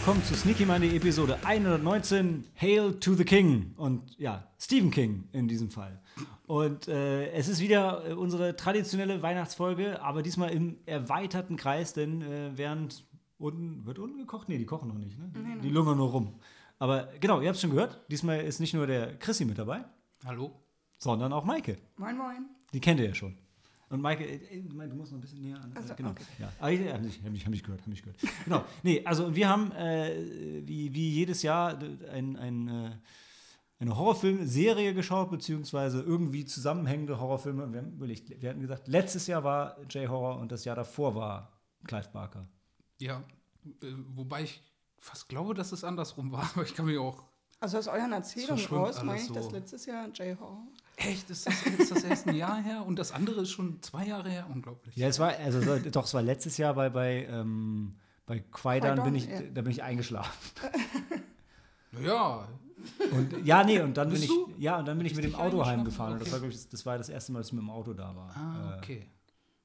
Willkommen zu Sneaky Money Episode 119 Hail to the King und ja, Stephen King in diesem Fall. Und äh, es ist wieder äh, unsere traditionelle Weihnachtsfolge, aber diesmal im erweiterten Kreis, denn äh, während unten, wird unten gekocht? Nee, die kochen noch nicht, ne? Die lungern nur rum. Aber genau, ihr habt es schon gehört, diesmal ist nicht nur der Chrissy mit dabei, Hallo? sondern auch Maike. Moin, moin. Die kennt ihr ja schon. Und Maike, äh, äh, du musst noch ein bisschen näher an. Also, genau. okay. Ja. Ah, ich habe mich, hab mich, hab mich gehört, habe mich gehört. genau. Nee, also wir haben äh, wie, wie jedes Jahr ein, ein, äh, eine Horrorfilmserie geschaut, beziehungsweise irgendwie zusammenhängende Horrorfilme. Wir, haben überlegt, wir hatten gesagt, letztes Jahr war J-Horror und das Jahr davor war Clive Barker. Ja, wobei ich fast glaube, dass es andersrum war, aber ich kann mich auch. Also aus euren Erzählungen raus meine ich, dass so. letztes Jahr J-Horror. Echt? Ist das, ist das erst ein Jahr her und das andere ist schon zwei Jahre her? Unglaublich. Ja, es war, also so- doch, es war letztes Jahr bei, bei, ähm, bei Qui-Gon bin ich, ja. da bin ich eingeschlafen. Naja, Und ja, nee, und dann bin Bist ich, du? ja, und dann bin ich mit dem Auto heimgefahren. Und das Okay. war, glaube ich, das war das erste Mal, dass ich mit dem Auto da war. ah, Äh, okay.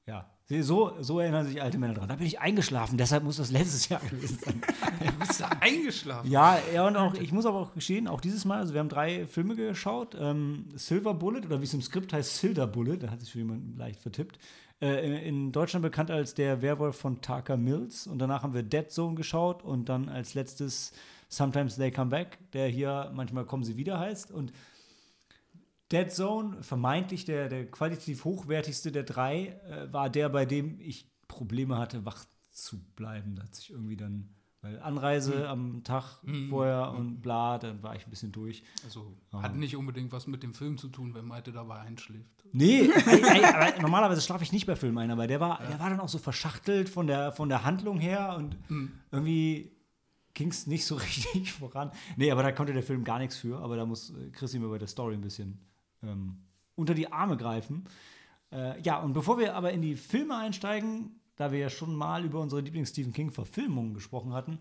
Ja, so, so erinnern sich alte Männer dran. Da bin ich eingeschlafen, deshalb muss das letztes Jahr gewesen sein. Du bist da eingeschlafen. ja, ja, und auch, ich muss aber auch gestehen, auch dieses Mal, also wir haben drei Filme geschaut. Ähm, Silver Bullet, oder wie es im Skript heißt, Silver Bullet, da hat sich schon jemand leicht vertippt. Äh, in Deutschland bekannt als der Werwolf von Tucker Mills. Und danach haben wir Dead Zone geschaut und dann als letztes Sometimes They Come Back, der hier manchmal kommen sie wieder heißt. Und Dead Zone, vermeintlich der, der qualitativ hochwertigste der drei, äh, war der, bei dem ich Probleme hatte, wach zu bleiben. Da hat sich irgendwie dann, weil Anreise am Tag vorher und bla, dann war ich ein bisschen durch. Also hat nicht unbedingt was mit dem Film zu tun, wenn Malte dabei einschläft. Nee, ey, ey, normalerweise schlafe ich nicht bei Filmen ein, aber der war, der war dann auch so verschachtelt von der, von der Handlung her und irgendwie ging es nicht so richtig voran. Nee, aber da konnte der Film gar nichts für, aber da muss äh, Chrissy mir bei der Story ein bisschen ähm, unter die Arme greifen. Äh, ja, und bevor wir aber in die Filme einsteigen, da wir ja schon mal über unsere Lieblings-Stephen King-Verfilmungen gesprochen hatten,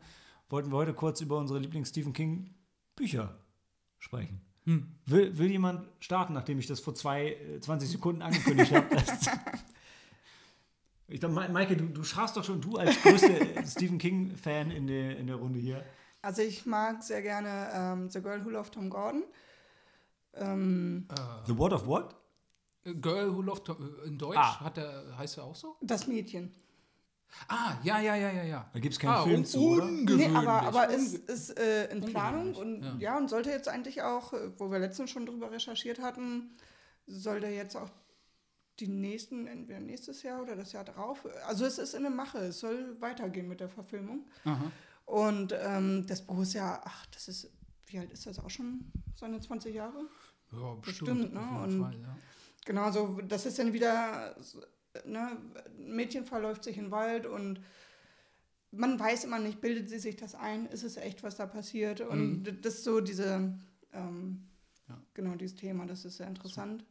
wollten wir heute kurz über unsere Lieblings-Stephen King-Bücher sprechen. Will, will jemand starten, nachdem ich das vor zwei, äh, 20 Sekunden angekündigt habe? ich glaube, Ma- Maike, du, du schaust doch schon, du als größte äh, Stephen King-Fan in der, in der Runde hier. Also ich mag sehr gerne ähm, The Girl Who Loved Tom Gordon. Ähm, The Word of What? Girl Who Loved Tom, äh, in Deutsch Ah. hat der, heißt er auch so? das Mädchen. Ah, ja, ja, ja, ja, ja. Da gibt es keinen Ah, Film zu, oder? ungewöhnlich. Nee, aber, aber ist, ist äh, in Planung und ja. ja. und sollte jetzt eigentlich auch, äh, wo wir letztens schon drüber recherchiert hatten, sollte jetzt auch die nächsten, entweder nächstes Jahr oder das Jahr darauf, also es ist in der Mache, es soll weitergehen mit der Verfilmung. Aha. Und ähm, das Buch ist ja, ach, das ist, wie alt ist das auch schon? Seine 20 Jahre? Ja, bestimmt. Bestimmt, ne? Und- Fall, ja. Genau, so, das ist dann wieder, ne, ein Mädchen verläuft sich den Wald und man weiß immer nicht, bildet sie sich das ein, ist es echt, was da passiert? Und das ist so diese, ähm, Ja. genau dieses Thema, das ist sehr interessant.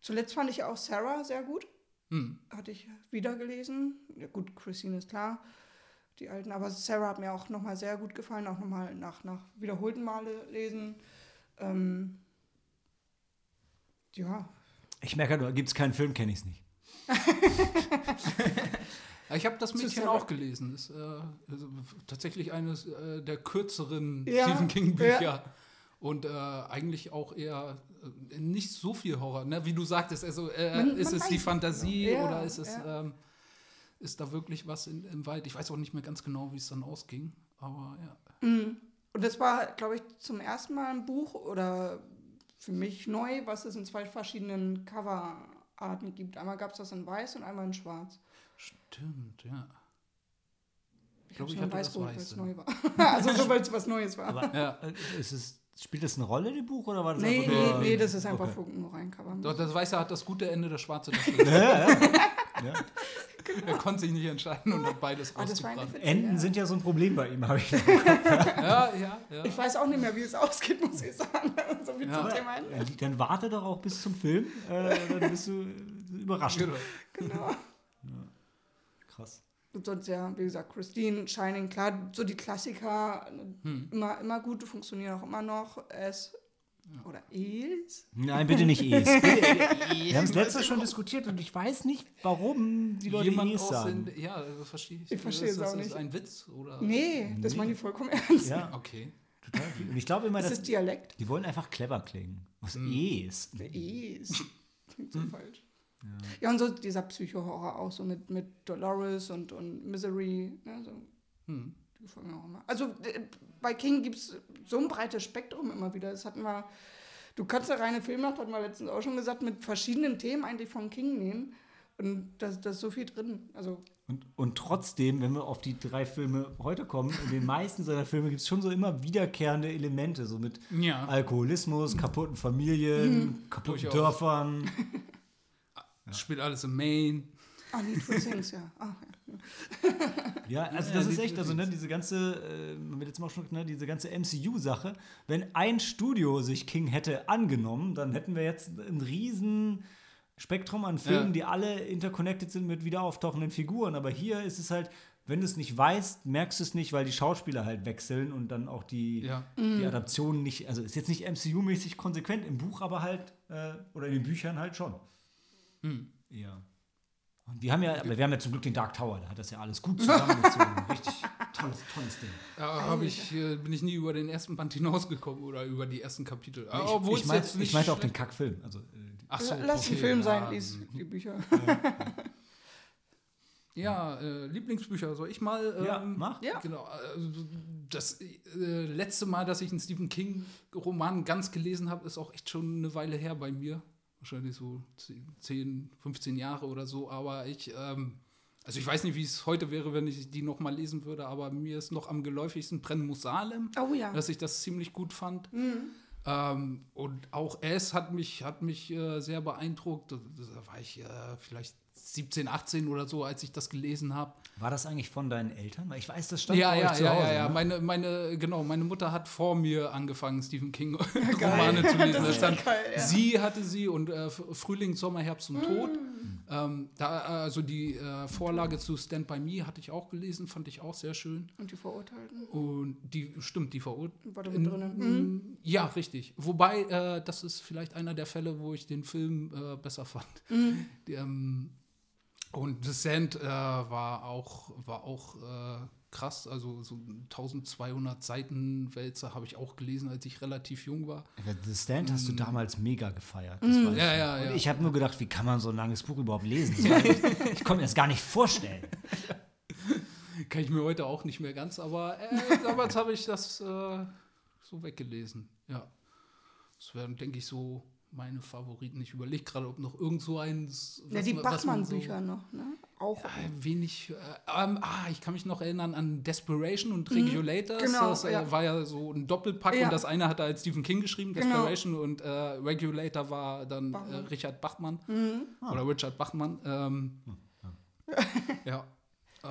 Zuletzt fand ich auch Sarah sehr gut, Hm. hatte ich wieder gelesen. Ja, gut, Christine ist klar, die alten, aber Sarah hat mir auch nochmal sehr gut gefallen, auch nochmal nach, nach wiederholten Male lesen. Ähm, ja, Ich merke, da gibt es keinen Film, kenne ich es nicht. Ich habe das Mädchen auch gelesen. Ist äh, also tatsächlich eines äh, der kürzeren Ja, Stephen King Bücher. ja. Und äh, eigentlich auch eher äh, nicht so viel Horror. Ne? Wie du sagtest, also äh, Man- ist man es die Fantasie Ja, oder ist es ja. ähm, ist da wirklich was in, im Wald? Ich weiß auch nicht mehr ganz genau, wie es dann ausging. Aber ja. Mhm. Und das war, glaube ich, zum ersten Mal ein Buch oder für mich neu, was es in zwei verschiedenen Coverarten gibt. Einmal gab es das in weiß und einmal in schwarz. Stimmt, ja. Ich glaub, glaube, ich ich hatte weiß das gut, weil es Weiße. neu war. also so, weil es was Neues war. Aber Ja. äh, ist es, spielt das eine Rolle, dem Buch, oder war das nee, einfach nee, nur... nee, das ist einfach Okay. nur rein Cover. Doch, das Weiße hat das gute Ende, das Schwarze das schlechte. Ja, ja. ja. er konnte sich nicht entscheiden und hat beides eine Enden ja. sind ja so ein Problem bei ihm, habe ich. Ja, ja, ja. Ich weiß auch nicht mehr, wie es ausgeht, muss ich sagen. so viel Ja. zum Thema Ende. Äh, Dann warte doch auch bis zum Film, äh, dann bist du überrascht. Genau. Genau. Krass. Und sonst ja, wie gesagt, Christine, Shining, klar, so die Klassiker, Hm. immer, immer gut, funktionieren auch immer noch. Es, Oder is? Nein, bitte nicht Es. Wir haben es letztes schon diskutiert und ich weiß nicht, warum die Leute Jemand Es sagen. den, ja, das verstehe ich. Ich verstehe ist es auch das nicht. ein Witz oder? Nee, das meinen die vollkommen ernst. Ja, Okay. total viel. Und ich glaube immer, Das dass ist Dialekt. die wollen einfach clever klingen. Was Hm. Es? Is. Klingt so falsch. Ja. und so dieser Psycho-Horror auch, so mit, mit Dolores und, und Misery. Ne, so. Hm. Die gefallen mir auch immer. Also bei King gibt es so ein breites Spektrum immer wieder. Das hatten wir, du kannst eine reine Filmnacht, hatten wir letztens auch schon gesagt, mit verschiedenen Themen eigentlich von King nehmen. Und da ist so viel drin. Also Und, und trotzdem, wenn wir auf die drei Filme heute kommen, in den meisten seiner Filme gibt es schon so immer wiederkehrende Elemente, so mit Ja. Alkoholismus, kaputten Familien, kaputten Durchaus. Dörfern. Spielt alles in Maine. Ah, Need for Things, ja. Ah, ja. Ja, also Ja, das ist echt, also ne, diese ganze, äh, man wird jetzt mal schon, ne, diese ganze MCU-Sache, wenn ein Studio sich King hätte angenommen, dann hätten wir jetzt ein riesen Spektrum an Filmen, Ja. die alle interconnected sind mit wieder auftauchenden Figuren. Aber hier ist es halt, wenn du es nicht weißt, merkst du es nicht, weil die Schauspieler halt wechseln und dann auch die, Ja. die Adaptionen nicht, also ist jetzt nicht MCU-mäßig konsequent, im Buch aber halt, äh, oder in den Büchern halt schon. Ja. Und wir haben ja, aber wir haben ja zum Glück den Dark Tower, da hat das ja alles gut zusammengezogen. Richtig tolles, tolles Ding. Da hab ich, äh, bin ich nie über den ersten Band hinausgekommen oder über die ersten Kapitel. Ich, Obwohl ich, mein, jetzt ich meinte auch den Kackfilm. Also, äh, Ach so, Lass okay, den Film ja, sein, lies die Bücher. Ja, äh, Lieblingsbücher. Soll ich mal? Ähm, Ja, mach. Ja. Genau. Also das äh, letzte Mal, dass ich einen Stephen King-Roman ganz gelesen habe, ist auch echt schon eine Weile her bei mir. Wahrscheinlich so 10, 15 Jahre oder so. Aber ich, ähm, also ich weiß nicht, wie es heute wäre, wenn ich die noch mal lesen würde, aber mir ist noch am geläufigsten muss Salem, Oh ja. dass ich das ziemlich gut fand. Ähm, und auch es hat mich, hat mich äh, sehr beeindruckt. Da, da war ich äh, vielleicht 17, 18 oder so, als ich das gelesen habe. war das eigentlich von deinen Eltern? Weil ich weiß, das stand Ja, bei ja, euch zu ja, Hause. ja, ja. ne? Meine, meine, genau, meine Mutter hat vor mir angefangen, Stephen King Romane zu lesen. Das ist stand, geil, ja. Sie hatte sie und äh, Frühling, Sommer, Herbst und Tod. Mm. Ähm, da, also die äh, Vorlage zu Stand By Me hatte ich auch gelesen, fand ich auch sehr schön. Und die Verurteilten. Und die, stimmt, die verurteilt. War da mit drinnen? Mhm. Ja, richtig. Wobei, äh, das ist vielleicht einer der Fälle, wo ich den Film äh, besser fand. Mhm. Die, ähm, und The Sand äh, war auch, war auch äh, krass. Also so 1200 Seiten Wälzer habe ich auch gelesen, als ich relativ jung war. The Stand hast du damals mega gefeiert. Das weiß Ja, ich. ja, Und ja. ich habe nur gedacht, wie kann man so ein langes Buch überhaupt lesen? So, ich ich konnte mir das gar nicht vorstellen. Kann ich mir heute auch nicht mehr ganz, aber äh, damals habe ich das äh, so weggelesen. Ja. Das wären, denke ich, so meine Favoriten. Ich überlege gerade, ob noch irgend so eins. Ja, was die man so- Bachmann-Bücher noch, ne? Auch. Ein wenig. Äh, ähm, ah, ich kann mich noch erinnern an Desperation und Regulators. Genau, das äh, ja. war ja so ein Doppelpack Ja. und das eine hat er als Stephen King geschrieben, Genau. Desperation, und äh, Regulator war dann äh, Bachmann. Richard Bachmann Mhm. oder Richard Bachmann. Ähm, ja. Äh,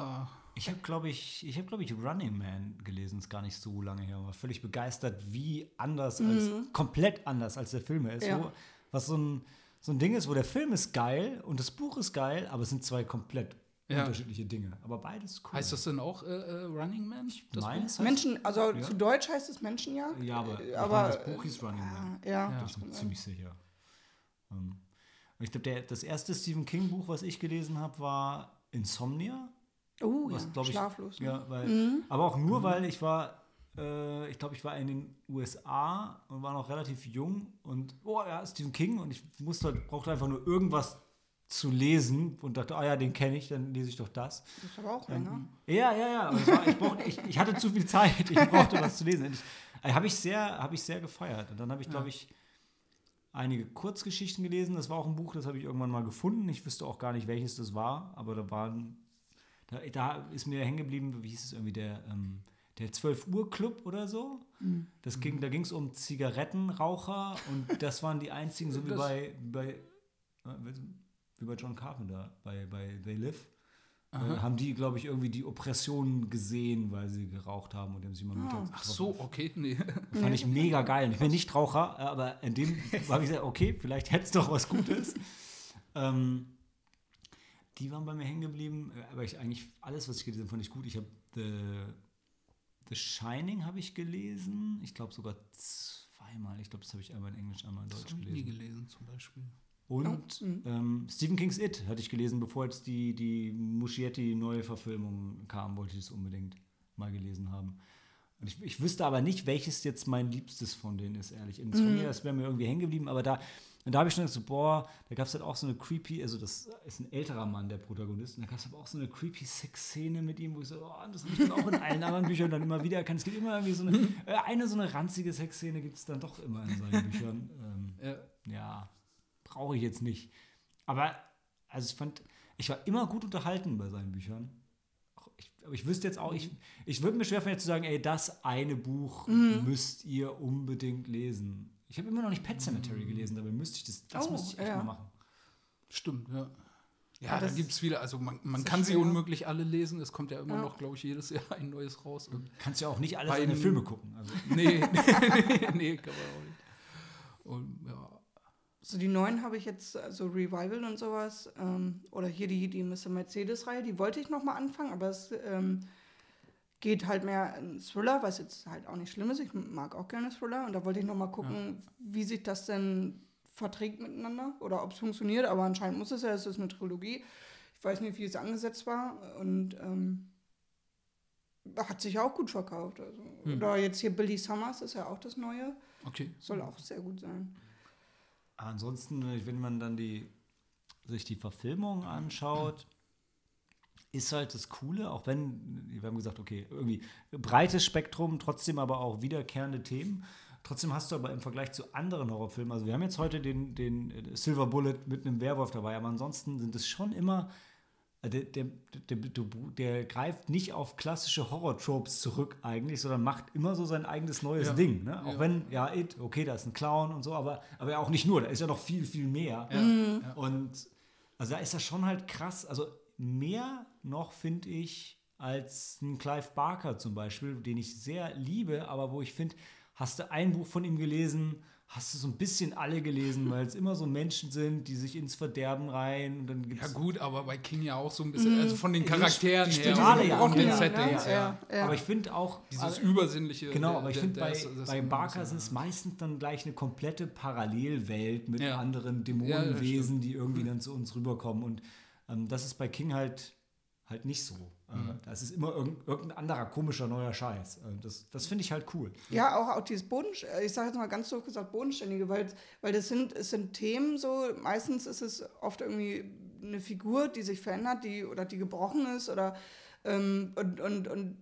Ich habe, glaube ich, ich habe, glaube ich, Running Man gelesen, ist gar nicht so lange her, war völlig begeistert, wie anders als, komplett anders als der Film ist. Mhm. Ja. Wo, was so ein, so ein Ding ist, wo der Film ist geil und das Buch ist geil, aber es sind zwei komplett Ja. unterschiedliche Dinge. Aber beides cool. heißt das denn auch äh, äh, Running Man? Das Nein, Buch? es heißt, Menschen, also Ja. zu Deutsch heißt es Menschenjagd. Ja, aber, Äh, aber meine, das Buch hieß Running Man. ja, ja. Ja. Das bin ich ziemlich sicher. Ähm, und ich glaube, das erste Stephen King-Buch, was ich gelesen habe, war Insomnia. Oh, Was, ja. ich, Schlaflos. ne? Ja, weil, Aber auch nur, weil ich war, äh, ich glaube, ich war in den USA und war noch relativ jung und, oh ja, Stephen King und ich musste halt, brauchte einfach nur irgendwas zu lesen und dachte, ah ja, den kenne ich, dann lese ich doch das. Das ist aber auch länger. Ja, ja, ja. es war, ich, brauchte, ich, ich hatte zu viel Zeit, ich brauchte was zu lesen. Ich, äh, habe ich, sehr- habe ich sehr gefeiert. Und dann habe ich, glaube ich, einige Kurzgeschichten gelesen. Das war auch ein Buch, das habe ich irgendwann mal gefunden. Ich wüsste auch gar nicht, welches das war, aber da waren, da, da ist mir hängen geblieben, wie hieß es irgendwie, der, ähm, der 12 Uhr Club oder so. Das ging, da ging es um Zigarettenraucher und das waren die einzigen, so wie Das- bei, bei, äh, wie bei John Carpenter, bei, bei They Live. Äh, haben die, glaube ich, irgendwie die Oppression gesehen, weil sie geraucht haben und haben sich mal mittags Ach so, okay, nee. Fand ich mega geil. Ich bin nicht Raucher, äh, aber in dem habe ich gesagt, okay, vielleicht hätte es doch was Gutes. ähm, die waren bei mir hängen geblieben, äh, aber ich eigentlich alles, was ich gelesen habe, fand ich gut. Ich habe The, The Shining habe ich gelesen, ich glaube sogar zweimal. Ich glaube, das habe ich einmal in Englisch, einmal in Das Deutsch habe ich nie gelesen. gelesen, zum Beispiel. Und Oh, mhm. ähm, Stephen King's It hatte ich gelesen, bevor jetzt die, die Muschietti neue Verfilmung kam, wollte ich es unbedingt mal gelesen haben. Und ich, ich wüsste aber nicht, welches jetzt mein Liebstes von denen ist, ehrlich. Insomnia, das wäre mir irgendwie hängen geblieben, aber da, und da habe ich schon so, boah, da gab es halt auch so eine creepy, also das ist ein älterer Mann, der Protagonist, und da gab es aber auch so eine creepy Sexszene mit ihm, wo ich so, oh, das habe ich dann auch in allen anderen Büchern dann immer wieder erkannt. Es gibt immer irgendwie so eine, äh, eine so eine ranzige Sexszene gibt es dann doch immer in seinen Büchern. Ähm, Ja. ja, brauche ich jetzt nicht. Aber, also ich fand, ich war immer gut unterhalten bei seinen Büchern. Ich, aber ich wüsste jetzt auch, ich, ich würde mir schwerfallen, jetzt zu sagen, ey, das eine Buch müsst ihr unbedingt lesen. Ich habe immer noch nicht Pet Cemetery gelesen, dabei müsste ich das, das Oh, müsste ich echt ja. mal machen. Stimmt, ja. Ja, Ja, da gibt es viele. Also man, man kann sie schwer. unmöglich alle lesen. Es kommt ja immer Ja. noch, glaube ich, jedes Jahr ein neues raus. Und Kannst ja auch nicht alle Bei seine Filme gucken. Also, nee, nee, nee, kann man auch nicht. Und ja, So die neuen habe ich jetzt, äh, so Revival und sowas, ähm, oder hier die, die Mr. Mercedes-Reihe, die wollte ich nochmal anfangen, aber es ähm, geht halt mehr in Thriller, was jetzt halt auch nicht schlimm ist. Ich mag auch gerne Thriller und da wollte ich nochmal gucken, wie sich das denn verträgt miteinander oder ob es funktioniert, aber anscheinend muss es ja, es ist eine Trilogie. Ich weiß nicht, wie es angesetzt war und ähm, hat sich auch gut verkauft. Also. Hm. Oder jetzt hier Billy Summers ist ja auch das Neue, okay. soll auch sehr gut sein. Ansonsten, wenn man dann die, sich die Verfilmung anschaut, ist halt das Coole, auch wenn, wir haben gesagt, okay, irgendwie breites Spektrum, trotzdem aber auch wiederkehrende Themen. Trotzdem hast du aber im Vergleich zu anderen Horrorfilmen, also wir haben jetzt heute den, den Silver Bullet mit einem Werwolf dabei, aber ansonsten sind es schon immer, äh, der, der, der, der, der greift nicht auf klassische Horror-Tropes zurück eigentlich, sondern macht immer so sein eigenes neues Ja. Ding. Ne? Auch Ja. wenn, ja, it, okay, da ist ein Clown und so, aber, aber ja auch nicht nur, da ist ja noch viel, viel mehr. Ja, ja. Und also da ist das schon halt krass. Also mehr noch, finde ich, als ein Clive Barker zum Beispiel, den ich sehr liebe, aber wo ich finde, hast du ein Buch von ihm gelesen, hast du so ein bisschen alle gelesen, weil es immer so Menschen sind, die sich ins Verderben rein und dann gibt's Ja gut, aber bei King ja auch so ein bisschen, also von den Charakteren die her ja, von den ja, Settings, ja, ja. ja. Aber ich finde auch, Dieses also- Übersinnliche. Genau, aber ich finde, bei, ist- das bei ist Barker sind es meistens dann gleich eine komplette Parallelwelt mit Ja. anderen Ja, ja, Dämonenwesen, die irgendwie dann zu uns rüberkommen. Und ähm, das ist bei King halt, halt nicht so. Äh, Mhm. Das ist immer irgend, irgendein anderer komischer neuer Scheiß. Äh, das das finde ich halt cool. Ja, auch, auch dieses Boden, ich sage jetzt mal ganz doof gesagt, Bodenständige, weil, weil das sind, es sind Themen so, meistens ist es oft irgendwie eine Figur, die sich verändert, die oder die gebrochen ist oder ähm, und, und, und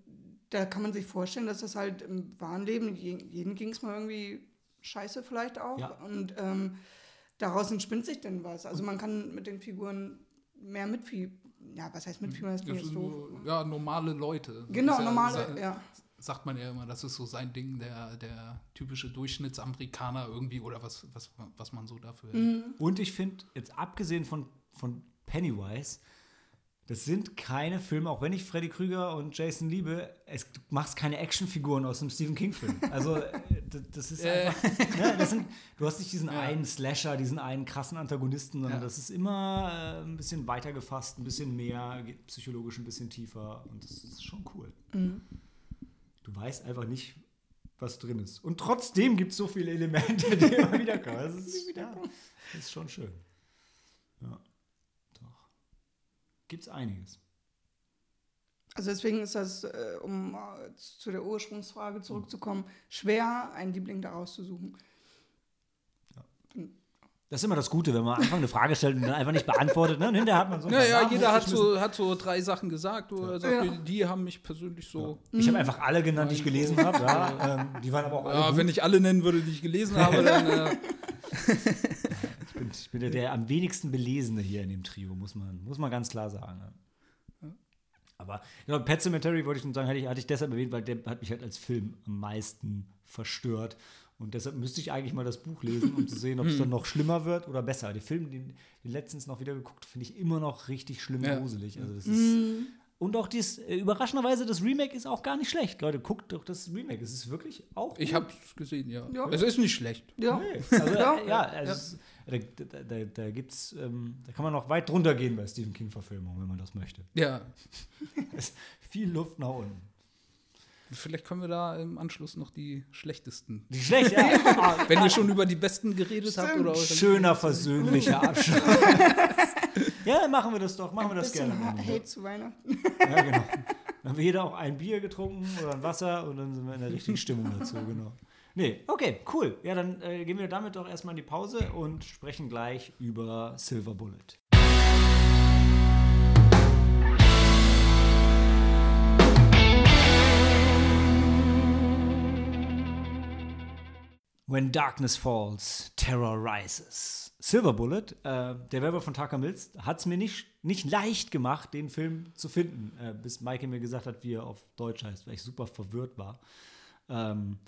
da kann man sich vorstellen, dass das halt im wahren Leben, je- jedem ging es mal irgendwie scheiße vielleicht auch. Ja. Und ähm, daraus entspinnt sich denn was. Also man kann mit den Figuren mehr mitfiebern. Ja, was heißt mitfiebern? Das Das doof. nur, ja, normale Leute. Genau, Das ist ja- normale, sa- ja. Sagt man ja immer, das ist so sein Ding, der, der typische Durchschnittsamerikaner irgendwie oder was, was, was man so dafür. Mhm. Und ich finde, jetzt abgesehen von, von Pennywise, das sind keine Filme, auch wenn ich Freddy Krüger und Jason liebe, es, du machst keine Actionfiguren aus einem Stephen King-Film. Also, äh, das ist Äh. einfach. Ne, das sind, du hast nicht diesen Ja. einen Slasher, diesen einen krassen Antagonisten, sondern Ja. das ist immer äh, ein bisschen weiter gefasst, ein bisschen mehr, geht psychologisch ein bisschen tiefer und das ist schon cool. Mhm. Du weißt einfach nicht, was drin ist. Und trotzdem gibt es so viele Elemente, die immer wieder kommen. Das ist, ja, das ist schon schön. Ja. Gibt's einiges. Also deswegen ist das, äh, um äh, zu der Ursprungsfrage zurückzukommen, schwer, einen Liebling daraus zu suchen. Das ist immer das Gute, wenn man am Anfang eine Frage stellt und dann einfach nicht beantwortet. Ne? Und hinterher hat man so ein Ja, ja, jeder hat so, hat so drei Sachen gesagt. Oder sagt, Ja. Die haben mich persönlich so. Ich habe einfach alle genannt, die ich gelesen habe. Ja, ähm, die waren aber auch alle Ja, gut. wenn ich alle nennen würde, die ich gelesen habe, dann. Äh, bin, ich bin der, der am wenigsten Belesene hier in dem Trio, muss man, muss man ganz klar sagen. ne? Aber ja, Pet Cemetery wollte ich nur sagen, hatte ich, hatte ich deshalb erwähnt, weil der hat mich halt als Film am meisten verstört. Und deshalb müsste ich eigentlich mal das Buch lesen, um zu sehen, ob es dann noch schlimmer wird oder besser. Den Film, den, den letztens noch wieder geguckt, finde ich immer noch richtig schlimm Ja. gruselig. Also das ist, und auch dies, äh, überraschenderweise, das Remake ist auch gar nicht schlecht. Leute, guckt doch das Remake. Es ist wirklich auch ich gut. habe es gesehen, ja. Ja. Es ist nicht schlecht. Ja. Nee, also, Ja. ja, also es- da, da, da, gibt's, ähm, da kann man noch weit drunter gehen bei Stephen King-Verfilmungen, wenn man das möchte. Ja. Es ist viel Luft nach unten. Vielleicht können wir da im Anschluss noch die schlechtesten. Die schlecht, ja. Wenn ihr schon über die besten geredet habt oder Schöner, versöhnlicher Abschluss. ja, machen wir das doch. Machen wir das gerne. Ha- Hate zu Weihnachten. Ja, genau. Dann haben wir jeder auch ein Bier getrunken oder ein Wasser und dann sind wir in der richtigen Stimmung dazu, genau. Nee, okay, cool. Ja, dann äh, gehen wir damit doch erstmal in die Pause und sprechen gleich über Silver Bullet. When Darkness Falls, Terror Rises. Silver Bullet, äh, der Werber von Tucker Mills, hat es mir nicht, nicht leicht gemacht, den Film zu finden, äh, bis Maike mir gesagt hat, wie er auf Deutsch heißt, weil ich super verwirrt war. Ähm,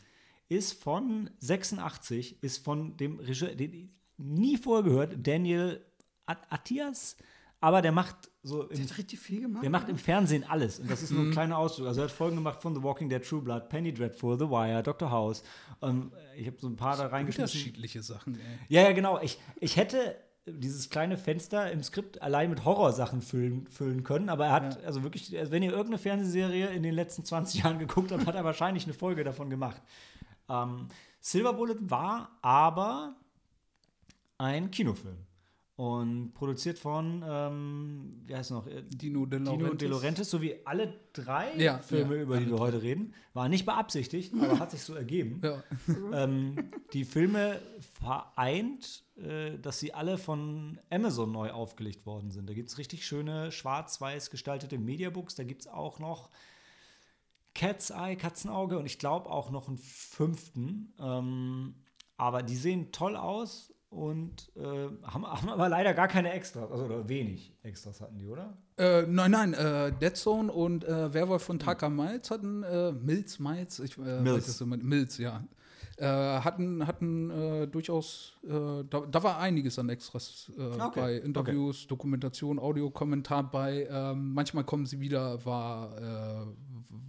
ist von 86, ist von dem Regisseur, den ich nie vorher gehört, Daniel At Attias, aber der macht so im Der hat richtig viel gemacht. der macht im Fernsehen alles. Und das ist nur Mhm. ein kleiner Ausdruck. Also er hat Folgen gemacht von The Walking Dead, True Blood, Penny Dreadful, The Wire, Dr. House. Ähm, ich habe so ein paar da reingeschmissen. unterschiedliche Sachen, ey. Ja, ja, genau. Ich, ich hätte dieses kleine Fenster im Skript allein mit Horrorsachen füllen, füllen können, aber er hat, also wirklich, also wenn ihr irgendeine Fernsehserie in den letzten 20 Jahren geguckt habt, hat er wahrscheinlich eine Folge davon gemacht. Ähm, Silver Bullet war aber ein Kinofilm und produziert von, ähm, wie heißt es noch, äh, Dino De Dino Laurentiis. De Laurentiis, so wie alle drei Ja, Filme, ja, über die wir heute reden. War nicht beabsichtigt, aber hat sich so ergeben. Ja. Ähm, die Filme vereint, äh, dass sie alle von Amazon neu aufgelegt worden sind. Da gibt es richtig schöne schwarz-weiß gestaltete Mediabooks. Da gibt es auch noch Cat's Eye, Katzenauge und ich glaube auch noch einen fünften. Ähm, aber die sehen toll aus und äh, haben, haben aber leider gar keine Extras, also oder wenig Extras hatten die, oder? Äh, nein, nein, äh, Dead Zone und äh, Werwolf von Tucker Miles hatten, äh, Mills, Miles, ich äh, Mills. weiß immer, Mills, ja. Äh, hatten hatten äh, durchaus, äh, da, da war einiges an Extras Okay, bei Interviews, Dokumentation, Audiokommentar bei. Ähm, manchmal kommen sie wieder, war, äh,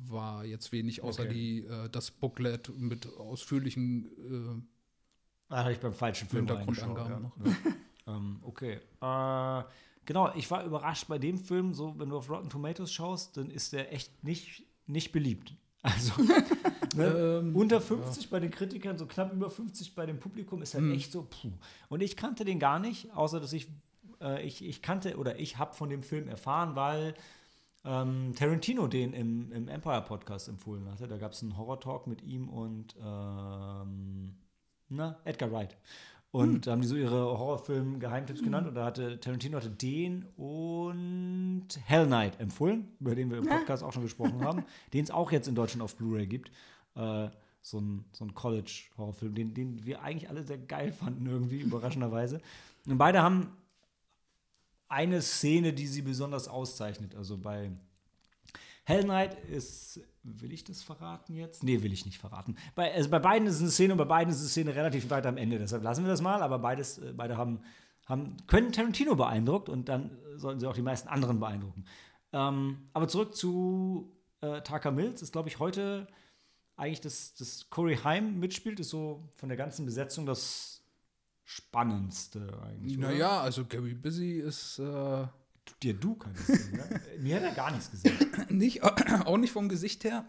war jetzt wenig, außer Okay. die, äh, das Booklet mit ausführlichen Ah, habe ich beim falschen Film Hintergrundangaben reingeschaut, ja. ähm, okay. Äh, genau, ich war überrascht bei dem Film, so wenn du auf Rotten Tomatoes schaust, dann ist der echt nicht, nicht beliebt. Also ne, Ähm, unter 50 bei den Kritikern, so knapp über 50 bei dem Publikum ist halt Mhm. echt so, puh. Und ich kannte den gar nicht, außer dass ich, äh, ich, ich kannte oder ich habe von dem Film erfahren, weil ähm, Tarantino den im, im Empire Podcast empfohlen hatte. Da gab es einen Horror-Talk mit ihm und ähm, na, Edgar Wright. Und da haben die so ihre Horrorfilm-Geheimtipps genannt und da hatte Tarantino hatte den und Hell Night empfohlen, über den wir im Podcast auch schon gesprochen haben, den es auch jetzt in Deutschland auf Blu-ray gibt. Äh, so ein, so ein College-Horrorfilm, den, den wir eigentlich alle sehr geil fanden, irgendwie, überraschenderweise. Und beide haben eine Szene, die sie besonders auszeichnet. Also bei Hell Knight ist, will ich das verraten jetzt? Nee, will ich nicht verraten. Bei, also bei beiden ist es eine Szene und bei beiden ist die Szene relativ weit am Ende. Deshalb lassen wir das mal, aber beides, äh, beide haben, haben, können Tarantino beeindruckt und dann sollten sie auch die meisten anderen beeindrucken. Ähm, aber zurück zu äh, Tucker Mills, ist, glaube ich, heute eigentlich das, das Corey Haim mitspielt, ist so von der ganzen Besetzung das Spannendste eigentlich. oder? Naja, also Gary Busy ist äh, Dir du kannst sehen, ne? Mir hat er gar nichts gesagt. nicht, auch nicht vom Gesicht her.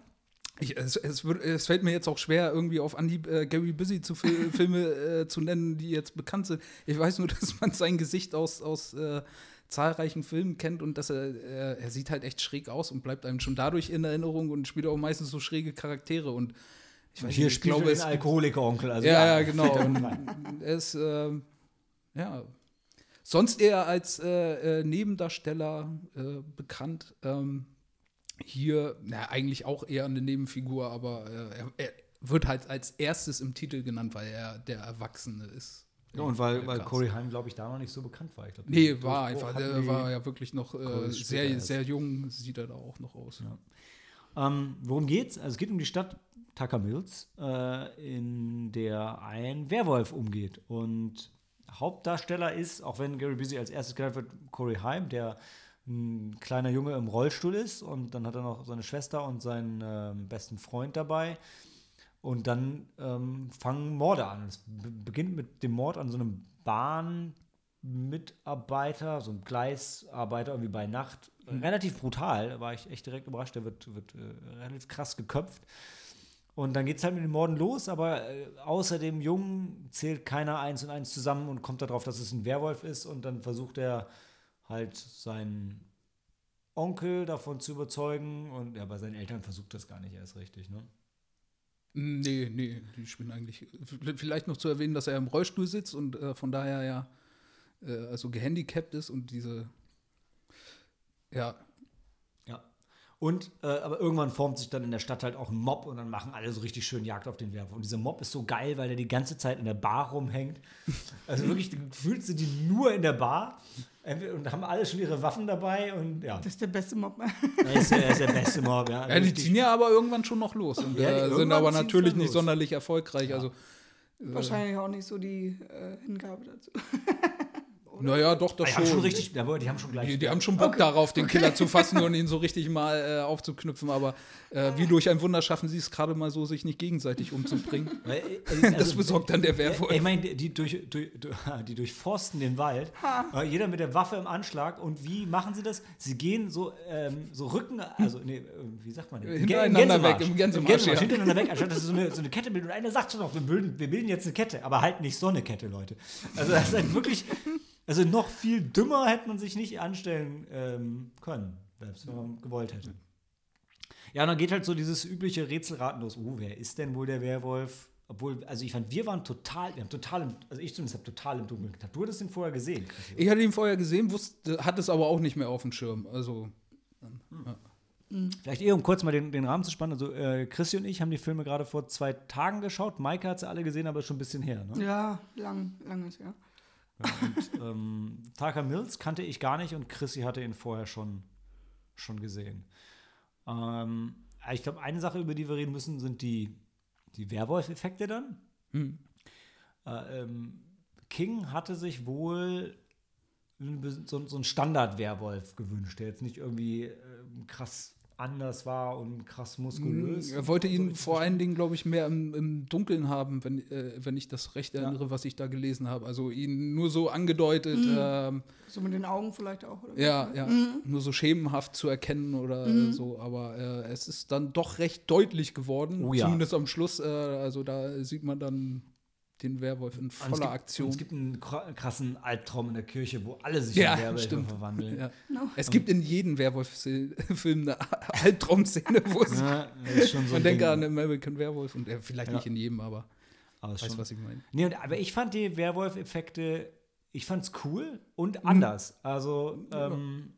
Ich, es, es, wird, es fällt mir jetzt auch schwer, irgendwie auf Anhieb äh, Gary Busy zu Fil Filme äh, zu nennen, die jetzt bekannt sind. Ich weiß nur, dass man sein Gesicht aus, aus äh, zahlreichen Filmen kennt und dass er, äh, er sieht halt echt schräg aus und bleibt einem schon dadurch in Erinnerung und spielt auch meistens so schräge Charaktere. Und ich weiß Hier nicht, ich spielt glaube, er es Alkoholiker-Onkel. Also, ja, ja, genau. ist, ähm, ja, sonst eher als äh, äh, Nebendarsteller äh, bekannt. Ähm, hier, na, eigentlich auch eher eine Nebenfigur, aber äh, er, er wird halt als erstes im Titel genannt, weil er der Erwachsene ist. Ja, und weil, weil Cast. Corey Haim, glaube ich, da noch nicht so bekannt war. Ich glaub, Nee, war einfach, hatten der war ja wirklich noch äh, sehr, sehr jung, sieht er da auch noch aus. Ähm, worum geht's? Also es geht um die Stadt Tucker Mills, äh, in der ein Werwolf umgeht. Und Hauptdarsteller ist, auch wenn Gary Busey als erstes genannt wird, Corey Haim, der ein kleiner Junge im Rollstuhl ist. Und dann hat er noch seine Schwester und seinen ähm, besten Freund dabei. Und dann ähm, fangen Morde an. Es be- beginnt mit dem Mord an so einem Mitarbeiter, so ein Gleisarbeiter irgendwie bei Nacht. Mhm. Relativ brutal, da war ich echt direkt überrascht. Der wird, wird äh, relativ krass geköpft. Und dann geht es halt mit dem Morden los, aber äh, außer dem Jungen zählt keiner eins und eins zusammen und kommt darauf, dass es ein Werwolf ist. Und dann versucht er halt seinen Onkel davon zu überzeugen. Und ja, bei seinen Eltern versucht das gar nicht erst richtig, ne? Nee, nee, die spielen eigentlich. Vielleicht noch zu erwähnen, dass er im Rollstuhl sitzt und äh, von daher ja äh, also gehandicapt ist und diese. Ja, Ja. Und, äh, aber irgendwann formt sich dann in der Stadt halt auch ein Mob und dann machen alle so richtig schön Jagd auf den Werwolf. Und dieser Mob ist so geil, weil der die ganze Zeit in der Bar rumhängt. Also wirklich, gefühlt sind die nur in der Bar Entweder- und haben alle schon ihre Waffen dabei und ja. Das ist der beste Mob. Er ist, er ist der beste Mob, ja. ja die ziehen ja aber irgendwann schon noch los und Ja, äh, sind aber natürlich nicht los. sonderlich erfolgreich. Also, Wahrscheinlich auch nicht so die äh, Hingabe dazu. naja, doch, das Die haben schon. schon richtig, jawohl, die haben schon gleich. Die, die haben schon Bock darauf, den Killer zu fassen und ihn so richtig mal äh, aufzuknüpfen, aber äh, wie durch ein Wunder schaffen sie es gerade mal so, sich nicht gegenseitig umzubringen. Äh, Das also, besorgt dann der Werwolf. Ich meine, die, durch, durch, die durchforsten den Wald, äh, jeder mit der Waffe im Anschlag. Und wie machen sie das? Sie gehen so, ähm, so Rücken, also, nee, äh, wie sagt man denn? Im im Hintereinander weg, Gänsemarsch. im Gänsemarsch, ja. hintereinander weg, anstatt dass sie so eine, so eine Kette bilden. Und einer sagt schon noch, wir bilden, wir bilden jetzt eine Kette, aber halt nicht so eine Kette, Leute. Also, das ist halt wirklich, also noch viel dümmer hätte man sich nicht anstellen ähm, können, selbst wenn man gewollt hätte. Ja, und dann geht halt so dieses übliche Rätselraten los. Oh, wer ist denn wohl der Werwolf? Obwohl, also ich fand, wir waren total, wir haben total, im, also ich zumindest habe total im Dunkeln getappt. Du hattest den vorher gesehen. Ich hatte ihn vorher gesehen, wusste, hat es aber auch nicht mehr auf dem Schirm. Also, Vielleicht eher, um kurz mal den, den Rahmen zu spannen. Also, äh, Chrissy und ich haben die Filme gerade vor zwei Tagen geschaut. Maike hat sie alle gesehen, aber schon ein bisschen her. Ne? Ja, lang, langes, ja. Und ähm, Tucker Mills kannte ich gar nicht und Chrissy hatte ihn vorher schon, schon gesehen. Ähm, ich glaube, eine Sache, über die wir reden müssen, sind die, die Werwolf-Effekte dann. hm. Äh, ähm, King hatte sich wohl so, so einen Standard-Werwolf gewünscht, der jetzt nicht irgendwie ähm, krass anders war und krass muskulös. er wollte So ihn vor allen Dingen, glaube ich, mehr im, im Dunkeln haben, wenn, äh, wenn ich das recht Ja. erinnere, was ich da gelesen habe. Also ihn nur so angedeutet, ähm, So mit den Augen vielleicht auch. Oder ja, ja, nur so schemenhaft zu erkennen oder äh, so. Aber äh, es ist dann doch recht deutlich geworden, Oh ja. zumindest am Schluss. Äh, also da sieht man dann den Werwolf in voller gibt, Aktion. Es gibt einen kra- krassen Albtraum in der Kirche, wo alle sich Ja, in Werwölfe stimmt. verwandeln. Ja. No. Es gibt in jedem Werwolf-Film eine Albtraum-Szene, wo es Ja, so man Ding. an American Werewolf und äh, vielleicht Ja. nicht in jedem, aber Aber weißt was ich meine. Nee, und, aber ich fand die Werwolf-Effekte, ich fand's cool Mhm. und anders. Also, ähm,